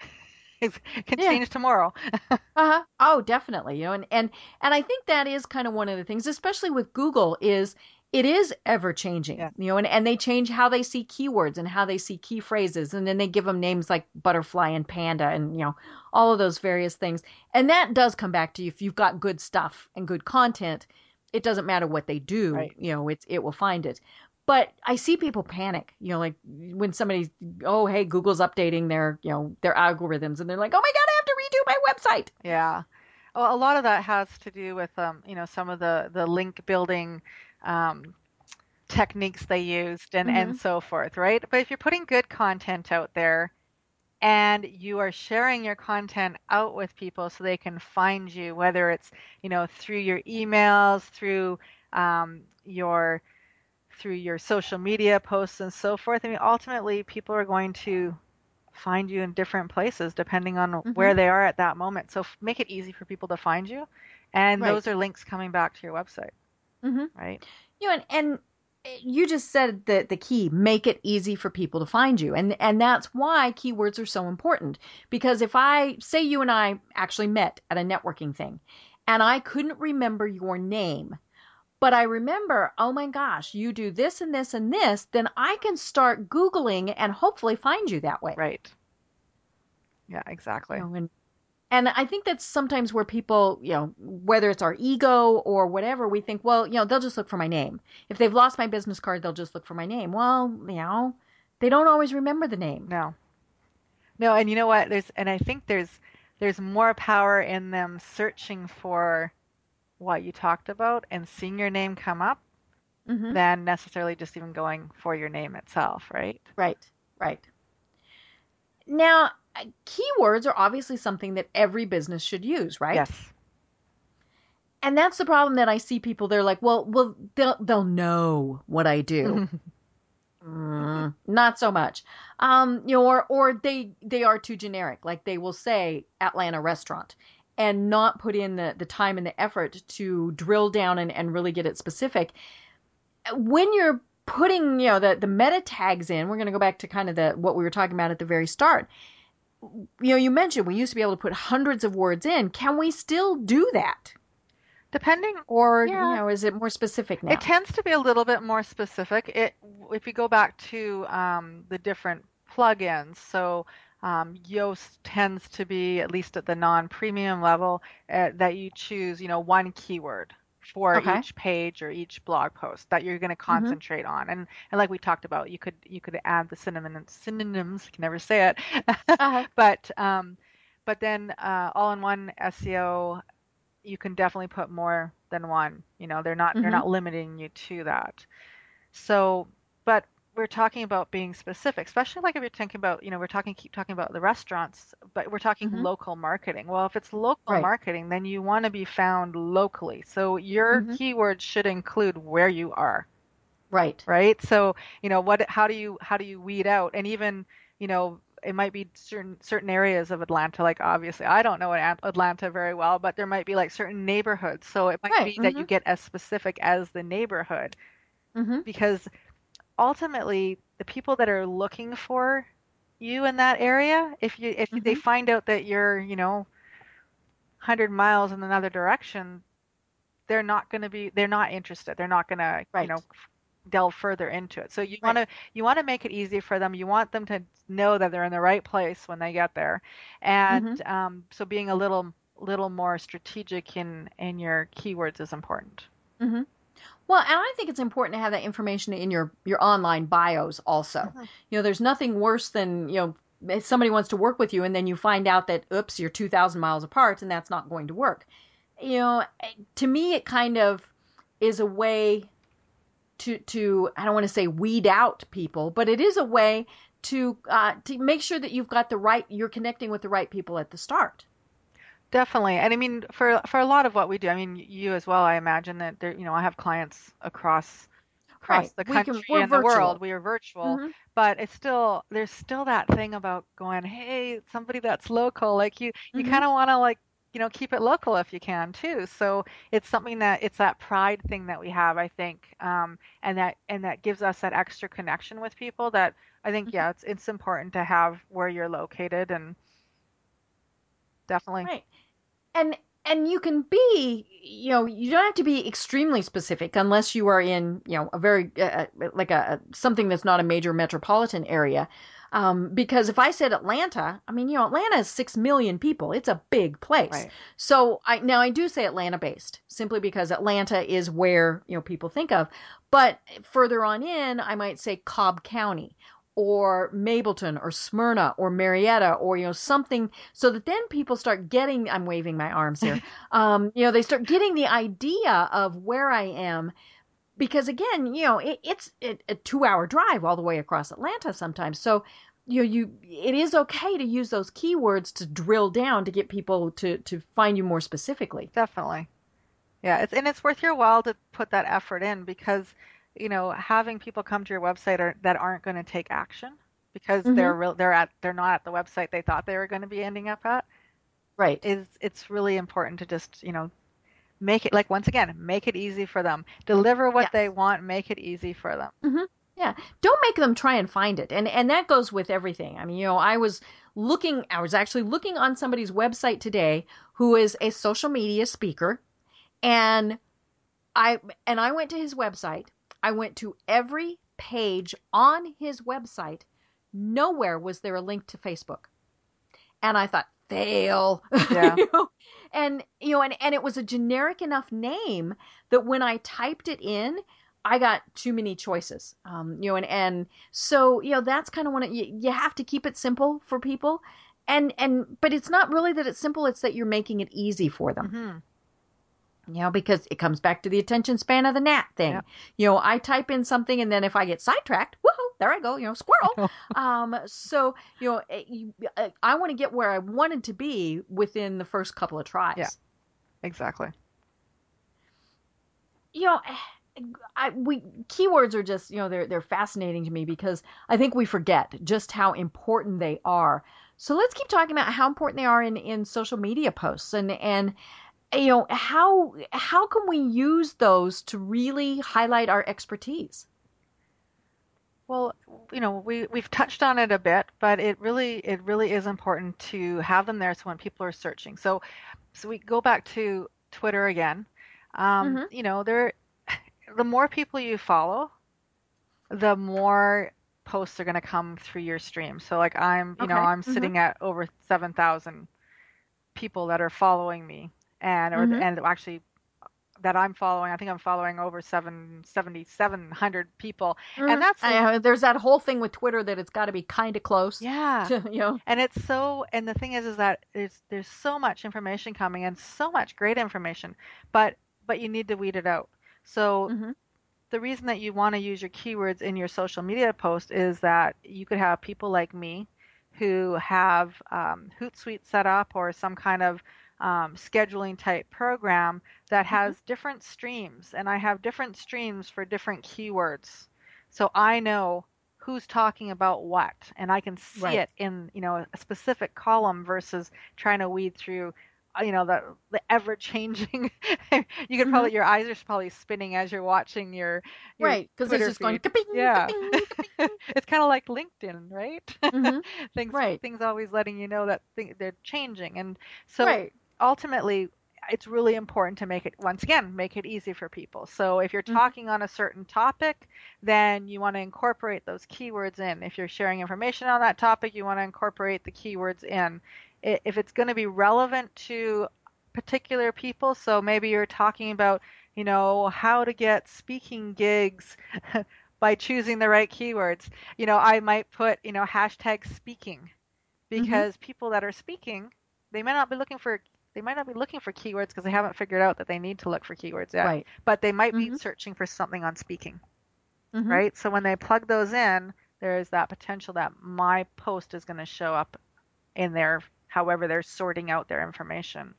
[LAUGHS] it can yeah. change tomorrow. [LAUGHS] uh-huh. Oh, definitely. You know, and, and and I think that is kind of one of the things, especially with Google, is it is ever changing yeah. you know and, and they change how they see keywords and how they see key phrases and then they give them names like butterfly and panda and you know all of those various things and that does come back to you if you've got good stuff and good content it doesn't matter what they do right. you know it's it will find it but i see people panic you know like when somebody's oh hey google's updating their you know their algorithms and they're like oh my god i have to redo my website yeah well, a lot of that has to do with um, you know some of the the link building um, techniques they used and, mm-hmm. and so forth, right? But if you're putting good content out there and you are sharing your content out with people so they can find you, whether it's, you know, through your emails, through um, your through your social media posts and so forth. I mean, ultimately, people are going to find you in different places depending on mm-hmm. where they are at that moment. So f- make it easy for people to find you, and right. those are links coming back to your website mm-hmm. right? You know, and, and you just said the the key make it easy for people to find you. And and that's why keywords are so important. Because if i say you and i actually met at a networking thing and i couldn't remember your name but i remember oh my gosh you do this and this and this then i can start googling and hopefully find you that way. Right. Yeah exactly. And and I think that's sometimes where people, you know, whether it's our ego or whatever, we think, well, you know, they'll just look for my name. If they've lost my business card, they'll just look for my name. Well, you know, they don't always remember the name. No. No, and you know what? There's and I think there's there's more power in them searching for what you talked about and seeing your name come up mm-hmm. than necessarily just even going for your name itself, right? Right. Right. Now, keywords are obviously something that every business should use, right? Yes. And that's the problem that I see people. They're like, well, well, they'll they'll know what I do. [LAUGHS] mm, not so much. Um, you know, or or they they are too generic. Like they will say Atlanta restaurant and not put in the, the time and the effort to drill down and, and really get it specific. When you're putting, you know, the, the meta tags in, we're going to go back to kind of the what we were talking about at the very start you know, you mentioned we used to be able to put hundreds of words in. Can we still do that? Depending, or yeah. you know, is it more specific now? It tends to be a little bit more specific. It, if you go back to um, the different plugins, so um, Yoast tends to be at least at the non-premium level uh, that you choose, you know, one keyword for okay. each page or each blog post that you're going to mm-hmm. concentrate mm-hmm. on. And and like we talked about, you could you could add the synonyms synonyms. Can never say it, uh-huh. [LAUGHS] but um, but then uh, all-in-one SEO, you can definitely put more than one. You know, they're not mm-hmm. they're not limiting you to that. So, but we're talking about being specific, especially like if you're thinking about, you know, we're talking, keep talking about the restaurants, but we're talking mm-hmm. local marketing. Well, if it's local right. marketing, then you want to be found locally. So your mm-hmm. keywords should include where you are. Right. Right. So, you know, what, how do you, how do you weed out? And even, you know, it might be certain certain areas of Atlanta. Like obviously, I don't know Atlanta very well, but there might be like certain neighborhoods. So it might right. be mm-hmm. that you mm-hmm. get as specific as the neighborhood, mm-hmm. because ultimately the people that are looking for you in that area if you if mm-hmm. they find out that you're you know 100 miles in another direction they're not going to be they're not interested. They're not going to you know delve further into it. So you Right. want to you want to make it easy for them. You want them to know that they're in the right place when they get there, and Mm-hmm. um, so being a little little more strategic in in your keywords is important. hmm Well, and I think it's important to have that information in your your online bios also. Mhm. You know, there's nothing worse than you know if somebody wants to work with you and then you find out that oops, you're 2,000 miles apart and that's not going to work. You know, to me, it kind of is a way to to I don't want to say weed out people, but it is a way to uh, to make sure that you've got the right you're connecting with the right people at the start. Definitely. And I mean, for for a lot of what we do, I mean, you as well, I imagine that there, you know, I have clients across across Right. the We can- country we're and the world. We are virtual, Mhm. but it's still there's still that thing about going, hey, somebody that's local, like you you Mhm. kind of want to like, you know, keep it local if you can too. So it's something that it's that pride thing that we have, I think, um, and that and that gives us that extra connection with people that I think, Mhm. yeah, it's it's important to have where you're located and definitely. Right. And and you can be, you know, you don't have to be extremely specific unless you are in, you know, a very uh, like a, a something that's not a major metropolitan area. Um, because if I said Atlanta, I mean, you know, Atlanta is six million people. It's a big place. Right. So I now I do say Atlanta based simply because Atlanta is where you know people think of. But further on in, I might say Cobb County or Mableton or Smyrna or Marietta or you know something so that then people start getting I'm waving my arms here. [LAUGHS] um, you know, they start getting the idea of where I am because again, you know, it, it's it, a 2-hour drive all the way across Atlanta sometimes. So you know, you it is okay to use those keywords to drill down to get people to to find you more specifically. Definitely. Yeah, it's and it's worth your while to put that effort in because, you know, having people come to your website are, that aren't going to take action because they're mm-hmm. real they're at they're not at the website they thought they were going to be ending up at Right. is it's really important to just, you know, make it like once again, make it easy for them. Deliver what Yes. they want, make it easy for them. Mm-hmm. Yeah. Don't make them try and find it. And and that goes with everything. I mean, you know, I was looking I was actually looking on somebody's website today who is a social media speaker and I and I went to his website. I went to every page on his website. Nowhere was there a link to Facebook. And I thought, fail. [LAUGHS] Yeah. You know? And you know, and, and it was a generic enough name that when I typed it in, I got too many choices. Um, you know, and, and so, you know, that's kind of when it, you, you have to keep it simple for people. And, and, but it's not really that it's simple. It's that you're making it easy for them hmm you know, because it comes back to the attention span of the gnat thing. Yeah. You know, I type in something and then if I get sidetracked, woohoo, there I go, you know, squirrel. [LAUGHS] um, so, you know, eh, you, eh, I want to get where I wanted to be within the first couple of tries. Yeah. Exactly. You know, eh, I, we keywords are just, you know, they're they're fascinating to me because I think we forget just how important they are. So let's keep talking about how important they are in in social media posts and and you know how how can we use those to really highlight our expertise Well, you know, we we've touched on it a bit, but it really it really is important to have them there so when people are searching. So so we go back to Twitter again. Um, Mhm. you know, there [SIGHS] the more people you follow, the more posts are going to come through your stream. So like I'm, you know, I'm Mhm. sitting at over 7,000 people that are following me and or Mhm. and actually that I'm following. I think I'm following over seven seventy seven hundred people. And that's I, there's that whole thing with Twitter that it's got to be kind of close yeah. [LAUGHS] to you know And it's so, and the thing is, is that there's there's so much information coming and so much great information, but but you need to weed it out. So Mhm. the reason that you want to use your keywords in your social media post is that you could have people like me who have um, Hootsuite set up or some kind of um, scheduling type program that has different streams, and I have different streams for different keywords. So I know who's talking about what, and I can see Right. it in you know a specific column versus trying to weed through uh, you know the the ever changing. [LAUGHS] you can probably your eyes are probably spinning as you're watching your, your right because it's just going feed. ka-ping, Yeah. ka-ping, [LAUGHS] it's kind of like LinkedIn, right? Mhm. [LAUGHS] things Right. things always letting you know that th- they're changing, and so right ultimately, it's really important to make it once again make it easy for people. So if you're Mhm. talking on a certain topic then you want to incorporate those keywords in. If you're sharing information on that topic you want to incorporate the keywords in. If it's going to be relevant to particular people so maybe you're talking about you know how to get speaking gigs [LAUGHS] by choosing the right keywords. You know i might put you know hashtag speaking because people that are speaking they might not be looking for they might not be looking for keywords because they haven't figured out that they need to look for keywords yet Right. but they might be Mhm. searching for something on speaking Mhm. right so when they plug those in there is that potential that my post is going to show up in their however they're sorting out their information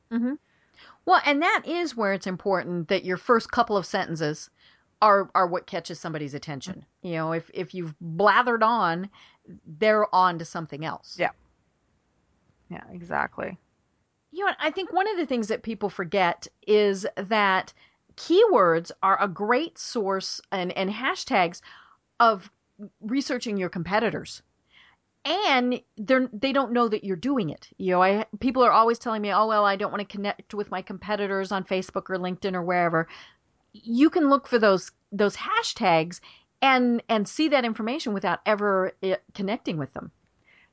Well, and that is where it's important that your first couple of sentences are are what catches somebody's attention. You know, if if you've blathered on, they're on to something else. Yeah. yeah exactly You know, I think one of the things that people forget is that keywords are a great source and, and hashtags of researching your competitors. And they're they don't know that you're doing it. You know, I people are always telling me, "Oh well, I don't want to connect with my competitors on Facebook or LinkedIn or wherever." You can look for those those hashtags and and see that information without ever eh, connecting with them.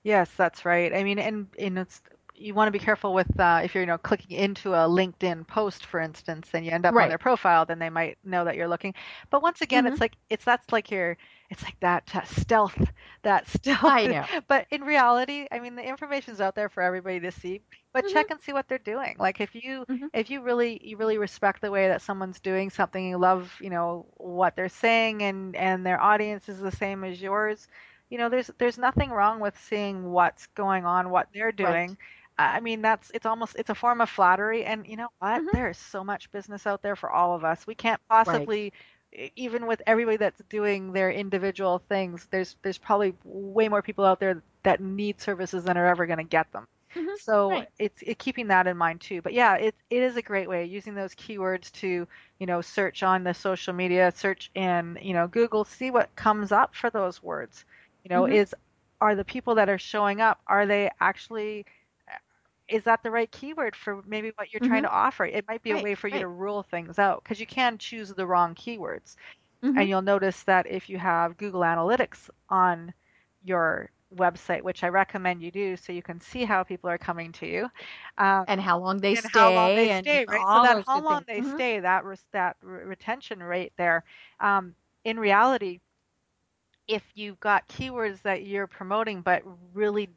Yes, that's right. I mean, and, and it's you want to be careful with uh, if you're you know clicking into a LinkedIn post, for instance, and you end up Right. on their profile, then they might know that you're looking. But once again, Mhm. it's like it's that's like your it's like that uh, stealth, that [LAUGHS] stealth. I know. But in reality, I mean, the information's out there for everybody to see. But Mhm. check and see what they're doing. Like if you Mhm. if you really you really respect the way that someone's doing something, you love you know what they're saying, and and their audience is the same as yours you know there's there's nothing wrong with seeing what's going on what they're doing i mean that's it's almost it's a form of flattery and you know what Mhm. there is so much business out there for all of us we can't possibly e- even with everybody that's doing their individual things there's there's probably way more people out there that need services than are ever going to get them Mhm. so Right. it's it, keeping that in mind too but yeah it, it is a great way using those keywords to you know search on the social media search in you know google see what comes up for those words you know Mhm. is are the people that are showing up are they actually is that the right keyword for maybe what you're trying to offer it might be Mm-hmm. Right, a way for you to rule things out because you can choose the wrong keywords Mhm. and you'll notice that if you have google analytics on your website which i recommend you do so you can see how people are coming to you um, and how long they and stay how long they and stay, right? So that how long things. they Mhm. stay, that res- that re- retention rate there. Um, in reality, if you've got keywords that you're promoting but really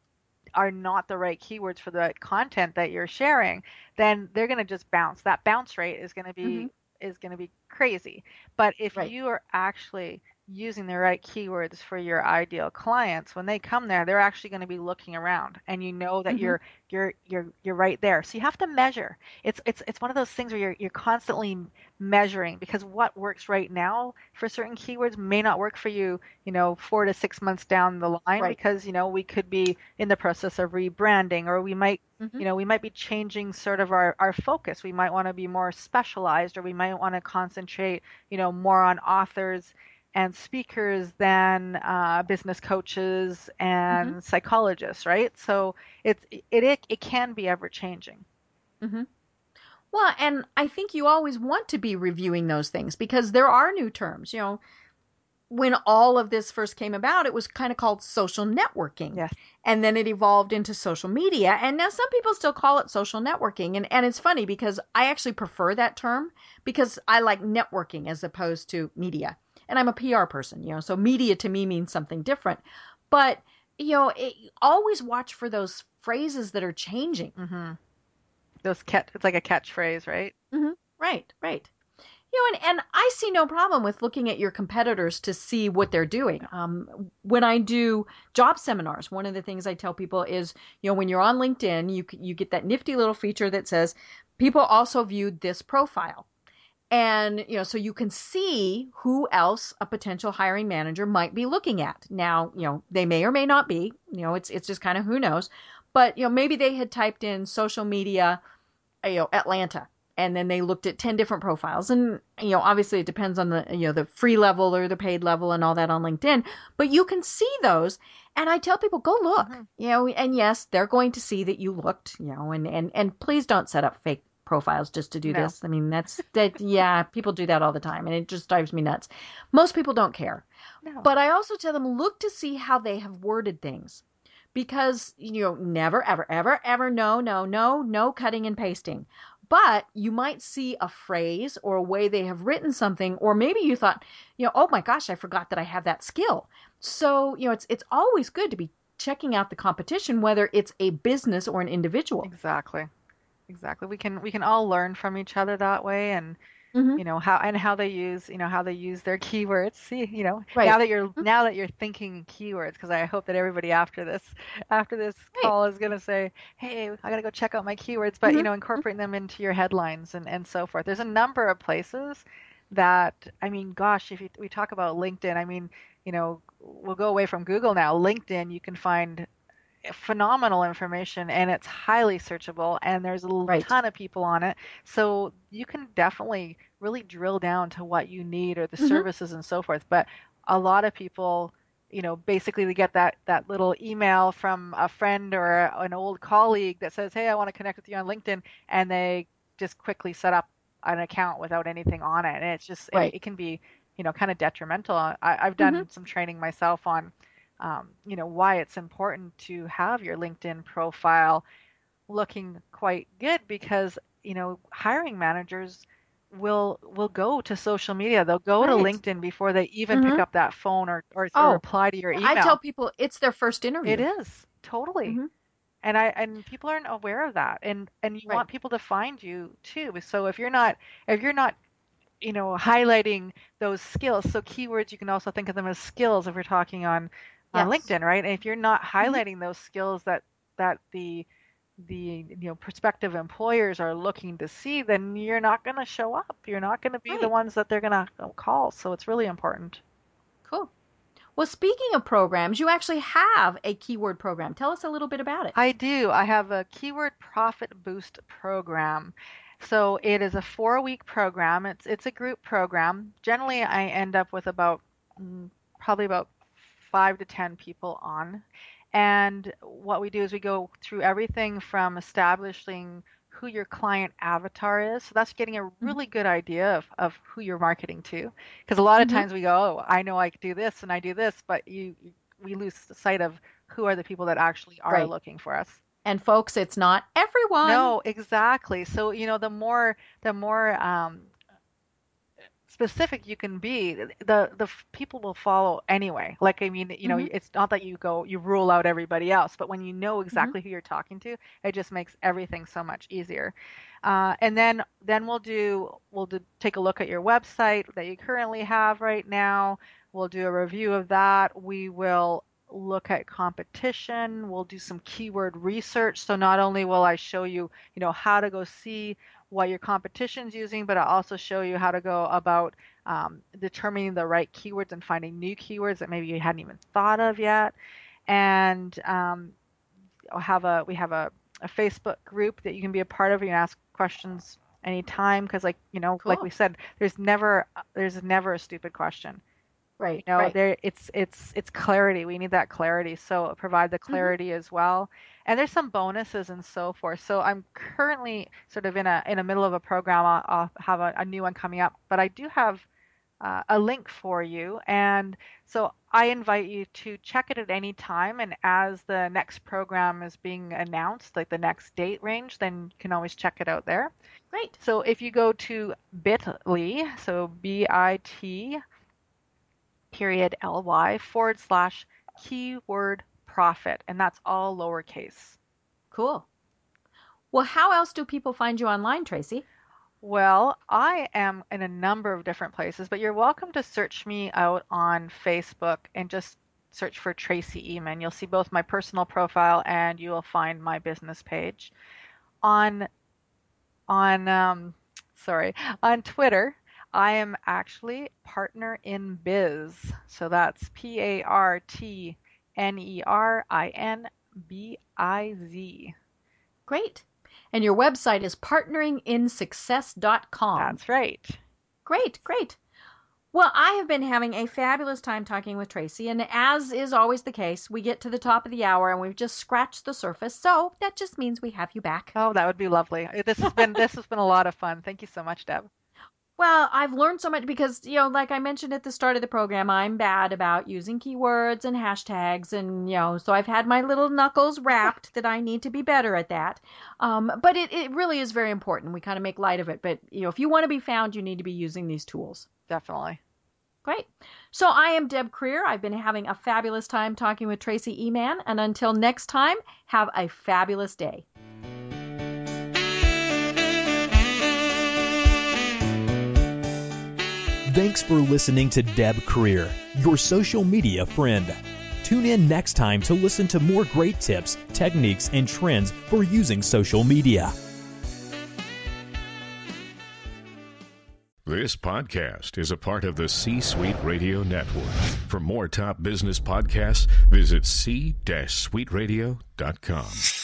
are not the right keywords for the content that you're sharing, then they're going to just bounce. That bounce rate is going to be Mhm. is going to be crazy. But if Right. you are actually using the right keywords for your ideal clients, when they come there, they're actually going to be looking around, and you know that Mhm. you're you're you're you're right there. So you have to measure. It's it's it's one of those things where you're you're constantly measuring because what works right now for certain keywords may not work for you, you know, 4 to 6 months down the line Right. because, you know, we could be in the process of rebranding or we might Mhm. you know, we might be changing sort of our, our focus. We might want to be more specialized or we might want to concentrate, you know, more on authors and speakers than uh, business coaches and psychologists, right? So it's it, it it can be ever changing. Well, and I think you always want to be reviewing those things because there are new terms. You know, when all of this first came about, it was kind of called social networking. Yes. And then it evolved into social media. And now some people still call it social networking. And, and it's funny because I actually prefer that term because I like networking as opposed to media. And I'm a PR person, you know, so media to me means something different. But, you know, it, always watch for those phrases that are changing. hmm Those catch it's like a catchphrase, right? Right, right. You know, and, and I see no problem with looking at your competitors to see what they're doing. Um, when I do job seminars, one of the things I tell people is, you know, when you're on LinkedIn, you you get that nifty little feature that says people also viewed this profile, and you know, so you can see who else a potential hiring manager might be looking at. Now, you know, they may or may not be. You know, it's it's just kind of who knows. But you know, maybe they had typed in social media, you know, Atlanta and then they looked at 10 different profiles and you know obviously it depends on the you know the free level or the paid level and all that on linkedin but you can see those and i tell people go look Mhm. you know and yes they're going to see that you looked you know and and and please don't set up fake profiles just to do No. this. I mean, that's that. Yeah, people do that all the time, and it just drives me nuts. Most people don't care. No. But I also tell them look to see how they have worded things. Because, you know, never, ever, ever, ever, no, no, no, no cutting and pasting. But you might see a phrase or a way they have written something, or maybe you thought, you know, oh my gosh, I forgot that I have that skill. So, you know, it's it's always good to be checking out the competition, whether it's a business or an individual. Exactly. Exactly. We can we can all learn from each other that way and Mhm. you know how and how they use you know how they use their keywords see you know Right. now that you're now that you're thinking keywords because i hope that everybody after this after this Right. call is going to say hey i got to go check out my keywords but you Mhm. know incorporating them into your headlines and and so forth there's a number of places that i mean gosh if you, we talk about linkedin i mean you know we'll go away from google now linkedin you can find phenomenal information and it's highly searchable and there's a Right. ton of people on it so you can definitely really drill down to what you need or the Mhm. services and so forth but a lot of people you know basically they get that that little email from a friend or an old colleague that says hey i want to connect with you on linkedin and they just quickly set up an account without anything on it and it's just it- Right. it, can be you know kind of detrimental I, i've done some training myself on um, you know why it's important to have your linkedin profile looking quite good because you know hiring managers will will go to social media they'll go to linkedin before they even Mhm. pick up that phone or, or, or Oh, reply to your email I tell people it's their first interview. it is totally Mhm. and i and people aren't aware of that and and you Right. want people to find you too so if you're not if you're not you know highlighting those skills so keywords you can also think of them as skills if we're talking on on linkedin right and if you're not highlighting those skills that that the the you know prospective employers are looking to see then you're not going to show up you're not going to be the ones that they're going to call so it's really important Cool. Well, speaking of programs, you actually have a keyword program. Tell us a little bit about it. I do. I have a keyword profit boost program. So it is a four week program. It's it's a group program. Generally, I end up with about mm, probably about five to ten people on. And what we do is we go through everything from establishing who your client avatar is. So that's getting a really good idea of, of who you're marketing to. Because a lot of Mhm. times we go, oh, I know I do this and I do this, but you we lose sight of who are the people that actually are Right. looking for us. And folks, it's not everyone. No, exactly. So, you know, the more the more um, specific you can be, the the people will follow anyway. Like, I mean, you know, Mhm. it's not that you go you rule out everybody else, but when you know exactly who you're talking to, it just makes everything so much easier. Uh, and then then we'll do we'll do, take a look at your website that you currently have right now. We'll do a review of that. We will look at competition. We'll do some keyword research. So not only will I show you, you know, how to go see what your competition's using, but I'll also show you how to go about um, determining the right keywords and finding new keywords that maybe you hadn't even thought of yet. And um, I'll have a we have a, a Facebook group that you can be a part of. You can ask questions anytime because, like you know, like we said, there's never there's never a stupid question. Right. You know, right. there it's it's it's clarity. We need that clarity. So provide the clarity as well. And there's some bonuses and so forth. So I'm currently sort of in a in the middle of a program. I'll, I'll have a, a new one coming up, but I do have uh, a link for you. And so I invite you to check it at any time. And as the next program is being announced, like the next date range, then you can always check it out there. Great. So if you go to bit.ly, so B-I-T period L-Y forward slash keyword profit, and that's all lowercase. Cool. Well, how else do people find you online, Tracey? Well, I am in a number of different places, but you're welcome to search me out on Facebook and just search for Tracey Ehman. You'll see both my personal profile and you will find my business page. On on um, sorry, on Twitter, I am actually partner in biz. So that's P A R T N E R I N B I Z. Great. And your website is partneringinsuccess.com. That's right. Great, great. Well, I have been having a fabulous time talking with Tracey, and as is always the case, we get to the top of the hour and we've just scratched the surface. So that just means we have you back. Oh, that would be lovely. This has been this has been a lot of fun. Thank you so much, Deb. Well, I've learned so much because, you know, like I mentioned at the start of the program, I'm bad about using keywords and hashtags. And, you know, so I've had my little knuckles rapped that I need to be better at that. Um, but it, it really is very important. We kind of make light of it. But, you know, if you want to be found, you need to be using these tools. Definitely. Great. So I am Deb Krier. I've been having a fabulous time talking with Tracey Ehman. And until next time, have a fabulous day. Thanks for listening to Deb Krier, your social media friend. Tune in next time to listen to more great tips, techniques, and trends for using social media. This podcast is a part of the C Suite Radio Network. For more top business podcasts, visit c-suiteradio.com.